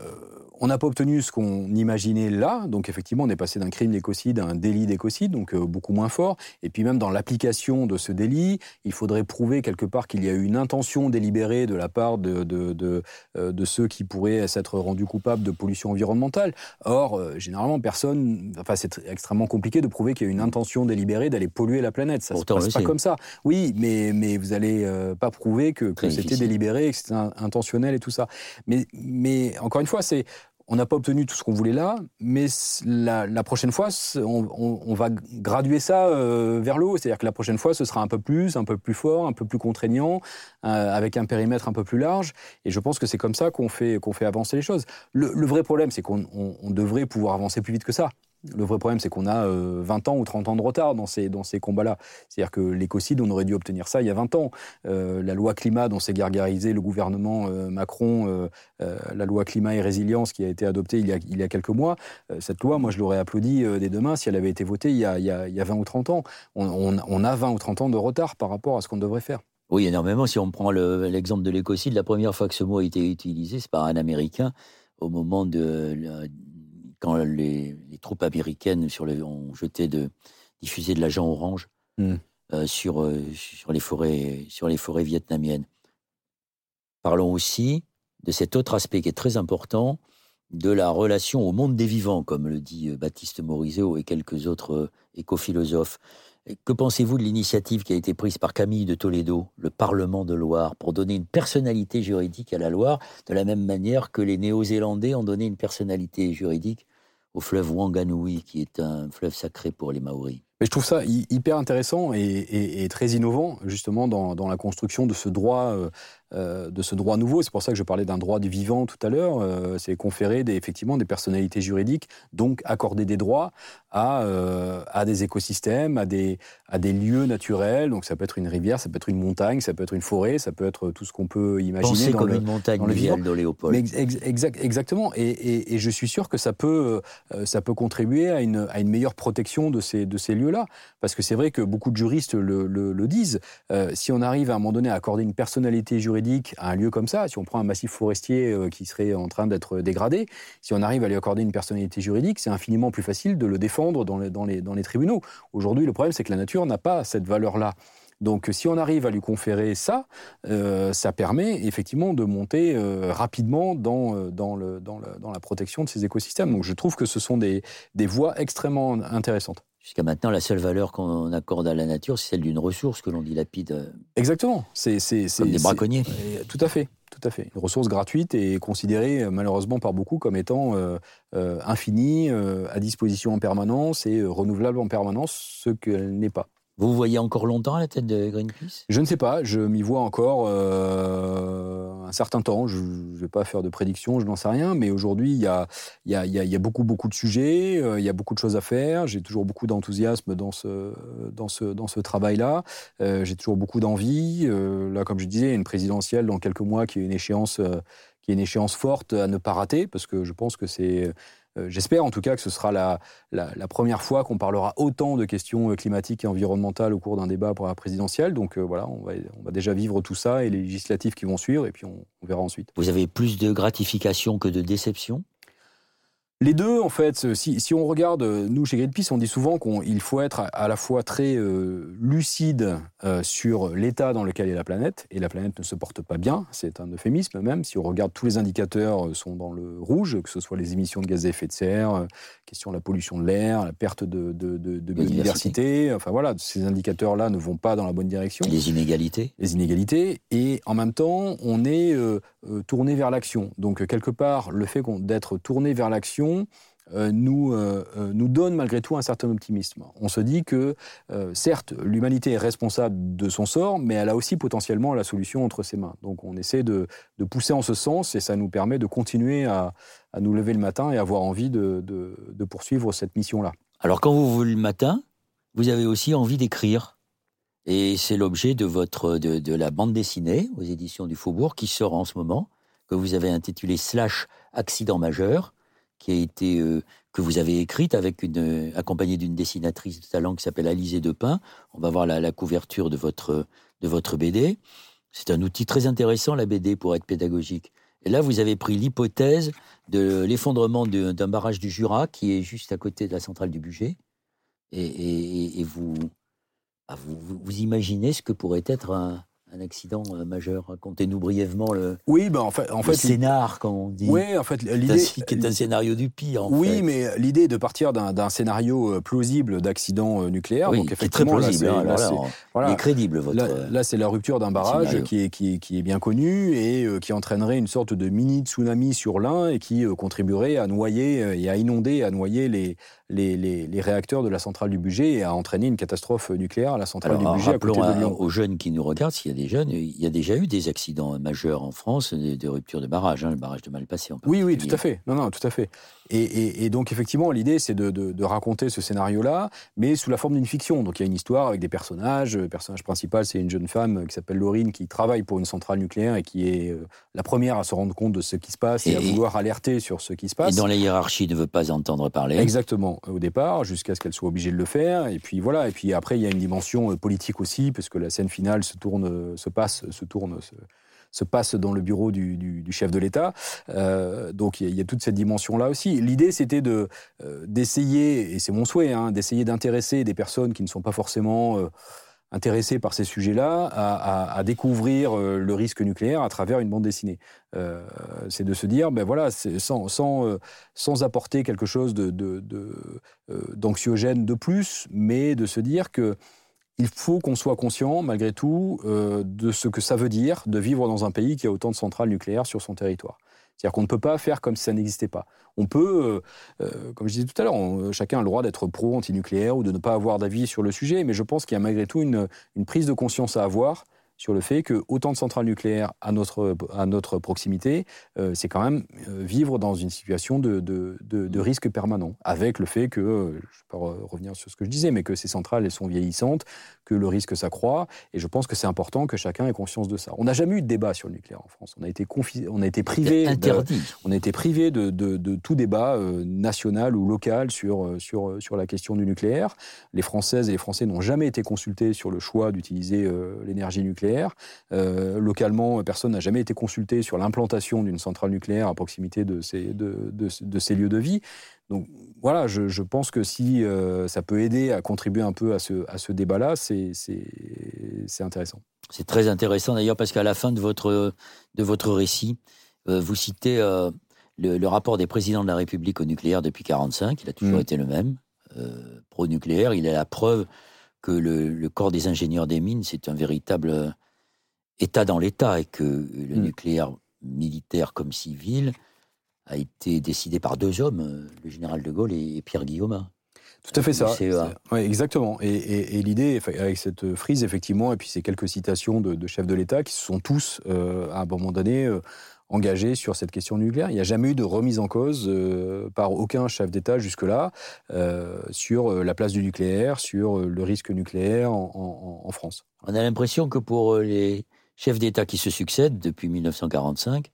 on n'a pas obtenu ce qu'on imaginait là, donc effectivement on est passé d'un crime d'écocide à un délit d'écocide, donc euh, beaucoup moins fort. Et puis même dans l'application de ce délit, il faudrait prouver quelque part qu'il y a eu une intention délibérée de la part de, de, de, euh, de ceux qui pourraient s'être rendus coupables de pollution environnementale. Or, euh, généralement, personne, enfin c'est extrêmement compliqué de prouver qu'il y a une intention délibérée d'aller polluer la planète. Ça ne se passe pas comme ça. Oui, mais, mais vous n'allez pas prouver que, que c'était délibéré, que c'était intentionnel et tout ça. Mais, mais encore une fois, c'est on n'a pas obtenu tout ce qu'on voulait là, mais la, prochaine fois, on, va graduer ça euh, vers le haut. C'est-à-dire que la prochaine fois, ce sera un peu plus, un peu plus fort, un peu plus contraignant, euh, avec un périmètre un peu plus large. Et je pense que c'est comme ça qu'on fait, qu'on fait avancer les choses. Le, vrai problème, c'est qu'on devrait pouvoir avancer plus vite que ça. Le vrai problème, c'est qu'on a 20 euh, ans ou 30 ans de retard dans ces, dans ces combats-là. C'est-à-dire que l'écocide, on aurait dû obtenir ça il y a 20 ans. Euh, la loi climat dont s'est gargarisé le gouvernement euh, Macron, la loi climat et résilience qui a été adoptée il y a, il y a quelques mois, cette loi, moi, je l'aurais applaudi dès demain si elle avait été votée il y a, il y a, il y a 20 ou 30 ans. On, on, a 20 ou 30 ans de retard par rapport à ce qu'on devrait faire. Oui, énormément. Si on prend l'exemple de l'écocide, la première fois que ce mot a été utilisé, c'est par un Américain au moment de quand les, troupes américaines sur ont jeté de, diffusé de l'agent orange hmm. euh, sur, euh, sur, les forêts, sur les forêts vietnamiennes. Parlons aussi de cet autre aspect qui est très important, de la relation au monde des vivants, comme le dit euh, Baptiste Morisot et quelques autres écophilosophes. Que pensez-vous de l'initiative qui a été prise par Camille de Toledo, le Parlement de Loire, pour donner une personnalité juridique à la Loire, de la même manière que les Néo-Zélandais ont donné une personnalité juridique au fleuve Wanganui, qui est un fleuve sacré pour les Maoris. Mais je trouve ça hyper intéressant et, très innovant, justement, dans, dans, la construction de ce droit euh, de ce droit nouveau. C'est pour ça que je parlais d'un droit du vivant tout à l'heure. Euh, c'est conférer des, effectivement des personnalités juridiques, donc accorder des droits à, euh, à des écosystèmes, à des, à des lieux naturels. Donc ça peut être une rivière, ça peut être une montagne, ça peut être une forêt, ça peut être tout ce qu'on peut imaginer. Pensez comme une montagne dans le de Léopold. exactement. Et, et, je suis sûr que ça peut, ça peut contribuer à une, à une meilleure protection de ces, de ces lieux-là. Parce que c'est vrai que beaucoup de juristes le, le, le disent. si on arrive à un moment donné à accorder une personnalité juridique à un lieu comme ça, si on prend un massif forestier euh, qui serait en train d'être dégradé, si on arrive à lui accorder une personnalité juridique, c'est infiniment plus facile de le défendre dans les, tribunaux. Aujourd'hui, le problème, c'est que la nature n'a pas cette valeur-là. Donc si on arrive à lui conférer ça, euh, ça permet effectivement de monter euh, rapidement dans, la protection de ces écosystèmes. Donc je trouve que ce sont des voies extrêmement intéressantes. Jusqu'à maintenant, la seule valeur qu'on accorde à la nature, c'est celle d'une ressource que l'on dilapide. Euh, Exactement. C'est, comme des braconniers. Tout à fait. Tout à fait. Une ressource gratuite et considérée euh, malheureusement par beaucoup comme étant euh, infinie, à disposition en permanence et renouvelable en permanence, ce qu'elle n'est pas. Vous voyez encore longtemps à la tête de Greenpeace? Je ne sais pas, je m'y vois encore euh, un certain temps. Je ne vais pas faire de prédictions, je n'en sais rien, mais aujourd'hui, il y a, beaucoup, beaucoup de sujets, euh, il y a beaucoup de choses à faire. J'ai toujours beaucoup d'enthousiasme dans ce travail-là. Euh, j'ai toujours beaucoup d'envie. là, comme je disais, une présidentielle dans quelques mois qui est une échéance, qui est une échéance forte à ne pas rater, parce que je pense que c'est euh, j'espère en tout cas que ce sera la, première fois qu'on parlera autant de questions euh, climatiques et environnementales au cours d'un débat pour la présidentielle. Donc euh, voilà, on va, on va, déjà vivre tout ça et les législatives qui vont suivre, et puis on verra ensuite. Vous avez plus de gratification que de déception? Les deux, en fait, si, si, on regarde, nous chez Greenpeace, on dit souvent qu'il faut être à, la fois très euh, lucide euh, sur l'état dans lequel est la planète, et la planète ne se porte pas bien, c'est un euphémisme même. Si on regarde, tous les indicateurs euh, sont dans le rouge, que ce soit les émissions de gaz à effet de serre, question de la pollution de l'air, la perte de, de, de, biodiversité. Enfin voilà, ces indicateurs-là ne vont pas dans la bonne direction. Les inégalités. Les inégalités, et en même temps, on est tourné vers l'action. Donc quelque part, le fait d'être tourné vers l'action euh, nous, euh, euh, nous donne malgré tout un certain optimisme. On se dit que, certes, l'humanité est responsable de son sort, mais elle a aussi potentiellement la solution entre ses mains. Donc on essaie de, pousser en ce sens et ça nous permet de continuer à, nous lever le matin et avoir envie de, poursuivre cette mission-là. Alors quand vous vous le matin, vous avez aussi envie d'écrire. Et c'est l'objet de, votre, de, de la bande dessinée aux éditions du Faubourg qui sort en ce moment, que vous avez intitulé Slash Accident majeur qui a été euh, que vous avez écrite avec une euh, accompagnée d'une dessinatrice de talent qui s'appelle Alizée Depin. On va voir la, couverture de votre de votre BD. C'est un outil très intéressant la BD pour être pédagogique. Et là, vous avez pris l'hypothèse de l'effondrement d'un barrage du Jura qui est juste à côté de la centrale du budget, et, ah, vous, vous, imaginez ce que pourrait être un, un accident euh, majeur Racontez-nous brièvement le, oui, ben en fait, en fait, scénar, comme on dit. Oui, en fait, l'idée. qui est un scénario du pire. En oui, mais l'idée de partir d'un scénario euh, plausible d'accident euh, nucléaire. donc, effectivement, très plausible. Là, hein, voilà, il est crédible, votre. Là, c'est la rupture d'un barrage qui est, qui, est, qui est, bien connu et qui entraînerait une sorte de mini tsunami sur l'un et qui contribuerait à noyer et à inonder, à noyer les, les, les, réacteurs de la centrale du budget et à entraîner une catastrophe nucléaire à la centrale du budget à côté de Lyon. aux jeunes qui nous regardent, s'il y a des jeunes, il y a déjà eu des accidents majeurs en France, des, ruptures de barrages, hein, le barrage de Malpassé. Oui, oui, tout à fait. Non, non, tout à fait. Et, donc, effectivement, l'idée, c'est de, raconter ce scénario-là, mais sous la forme d'une fiction. Donc, il y a une histoire avec des personnages. Le personnage principal, c'est une jeune femme qui s'appelle Laurine, qui travaille pour une centrale nucléaire et qui est euh, la première à se rendre compte de ce qui se passe et, à vouloir alerter sur ce qui se passe. Et dans la hiérarchie, ne veut pas entendre parler. Exactement, au départ, jusqu'à ce qu'elle soit obligée de le faire. Et puis voilà. Et puis après, il y a une dimension euh, politique aussi, parce que la scène finale se tourne, euh, se passe, se tourne, se passe dans le bureau du, chef de l'État. Euh, donc il y, a toute cette dimension-là aussi. L'idée, c'était de euh, d'essayer, et c'est mon souhait, hein, d'essayer d'intéresser des personnes qui ne sont pas forcément euh, intéressées par ces sujets-là à, découvrir le risque nucléaire à travers une bande dessinée. c'est de se dire, ben voilà, sans, sans, sans, apporter quelque chose d'anxiogène de plus, mais de se dire que il faut qu'on soit conscient, malgré tout, euh, de ce que ça veut dire de vivre dans un pays qui a autant de centrales nucléaires sur son territoire. C'est-à-dire qu'on ne peut pas faire comme si ça n'existait pas. On peut, euh, euh, comme je disais tout à l'heure, chacun a le droit d'être pro-antinucléaire ou de ne pas avoir d'avis sur le sujet, mais je pense qu'il y a malgré tout une, une prise de conscience à avoir sur le fait que autant de centrales nucléaires à notre, à notre proximité, euh, c'est quand même euh, vivre dans une situation de, de, de, risque permanent, avec le fait que, euh, je ne vais pas revenir sur ce que je disais, mais que ces centrales, elles sont vieillissantes, que le risque s'accroît, et je pense que c'est important que chacun ait conscience de ça. On n'a jamais eu de débat sur le nucléaire en France. On a été, on a été privé, interdit. on a été privé de, de tout débat national ou local sur, sur, sur la question du nucléaire. Les Françaises et les Français n'ont jamais été consultés sur le choix d'utiliser l'énergie nucléaire euh, localement, personne n'a jamais été consulté sur l'implantation d'une centrale nucléaire à proximité de ces, de, ces lieux de vie. Donc voilà, je, pense que si euh, ça peut aider à contribuer un peu à ce, à ce débat-là, c'est intéressant. C'est très intéressant d'ailleurs parce qu'à la fin de votre, de votre récit, euh, vous citez le, rapport des présidents de la République au nucléaire depuis 1945. Il a toujours mmh. été le même, pro-nucléaire. Il est la preuve que le, corps des ingénieurs des mines, c'est un véritable euh, État dans l'État et que le mm. nucléaire militaire comme civil a été décidé par deux hommes, euh, le général de Gaulle et Pierre Guillaume. Tout à fait ça. Ouais, exactement. Et, l'idée, avec cette frise, effectivement, et puis ces quelques citations de, chefs de l'État qui se sont tous, euh, à un moment donné, engagé sur cette question nucléaire. Il n'y a jamais eu de remise en cause euh, par aucun chef d'État jusque-là euh, sur euh, la place du nucléaire, sur le risque nucléaire en, en France. On a l'impression que pour les chefs d'État qui se succèdent depuis 1945,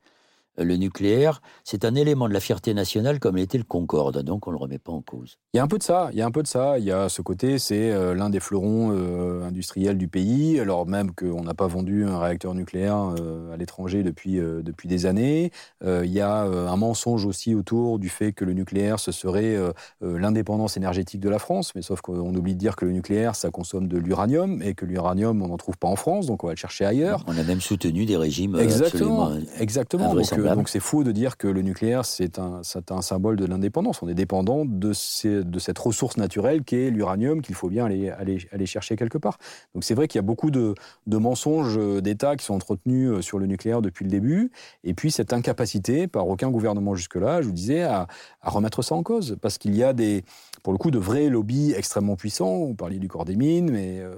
le nucléaire, c'est un élément de la fierté nationale comme l'était le Concorde, donc on ne le remet pas en cause. Il y a un peu de ça, il y a un peu de ça. Il y a ce côté, c'est euh, l'un des fleurons euh, industriels du pays, alors même qu'on n'a pas vendu un réacteur nucléaire euh, à l'étranger depuis, depuis des années. il y a un mensonge aussi autour du fait que le nucléaire, ce serait l'indépendance énergétique de la France, mais sauf qu'on oublie de dire que le nucléaire, ça consomme de l'uranium, et que l'uranium, on n'en trouve pas en France, donc on va le chercher ailleurs. On a même soutenu des régimes exactement, exactement. Donc c'est fou de dire que le nucléaire, c'est un, un, symbole de l'indépendance. On est dépendant de, ces, de cette ressource naturelle qu'est l'uranium qu'il faut bien aller, aller, aller, chercher quelque part. Donc c'est vrai qu'il y a beaucoup de, de mensonges d'État qui sont entretenus euh, sur le nucléaire depuis le début. Et puis cette incapacité, par aucun gouvernement jusque-là, je vous disais, à, à remettre ça en cause. Parce qu'il y a des, pour le coup, de vrais lobbies extrêmement puissants. Vous parliez du corps des mines, mais euh,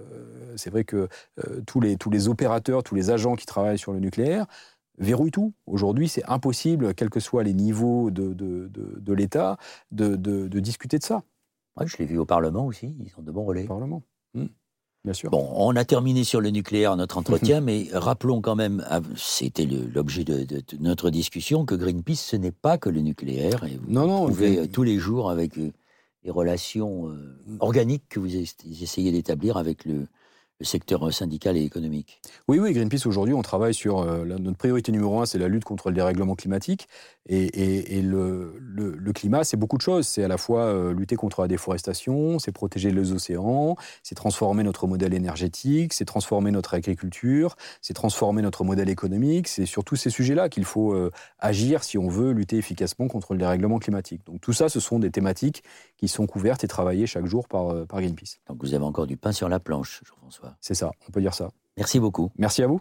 c'est vrai que euh, tous, les, tous les opérateurs, tous les agents qui travaillent sur le nucléaire, verrouille tout. Aujourd'hui, c'est impossible, quels que soient les niveaux de, de, de, l'État, de, discuter de ça. je l'ai vu au Parlement aussi, ils ont de bons relais. Au Parlement. Hmm. Bien sûr. Bon, on a terminé sur le nucléaire notre entretien, mais rappelons quand même, ah, c'était l'objet de, notre discussion, que Greenpeace, ce n'est pas que le nucléaire. Et vous non, non. Trouvez tous les jours avec euh, les relations euh, organiques que vous essayez d'établir avec le, le secteur syndical et économique. Oui, oui, Greenpeace, aujourd'hui, on travaille sur... Euh, notre priorité numéro un, c'est la lutte contre le dérèglement climatique. Et, le, le, climat, c'est beaucoup de choses. C'est à la fois euh, lutter contre la déforestation, c'est protéger les océans, c'est transformer notre modèle énergétique, c'est transformer notre agriculture, c'est transformer notre modèle économique. C'est sur tous ces sujets-là qu'il faut euh, agir si on veut lutter efficacement contre le dérèglement climatique. Donc tout ça, ce sont des thématiques qui sont couvertes et travaillées chaque jour par, par Greenpeace. Donc vous avez encore du pain sur la planche, Jean-François. C'est ça, on peut dire ça. Merci beaucoup. Merci à vous.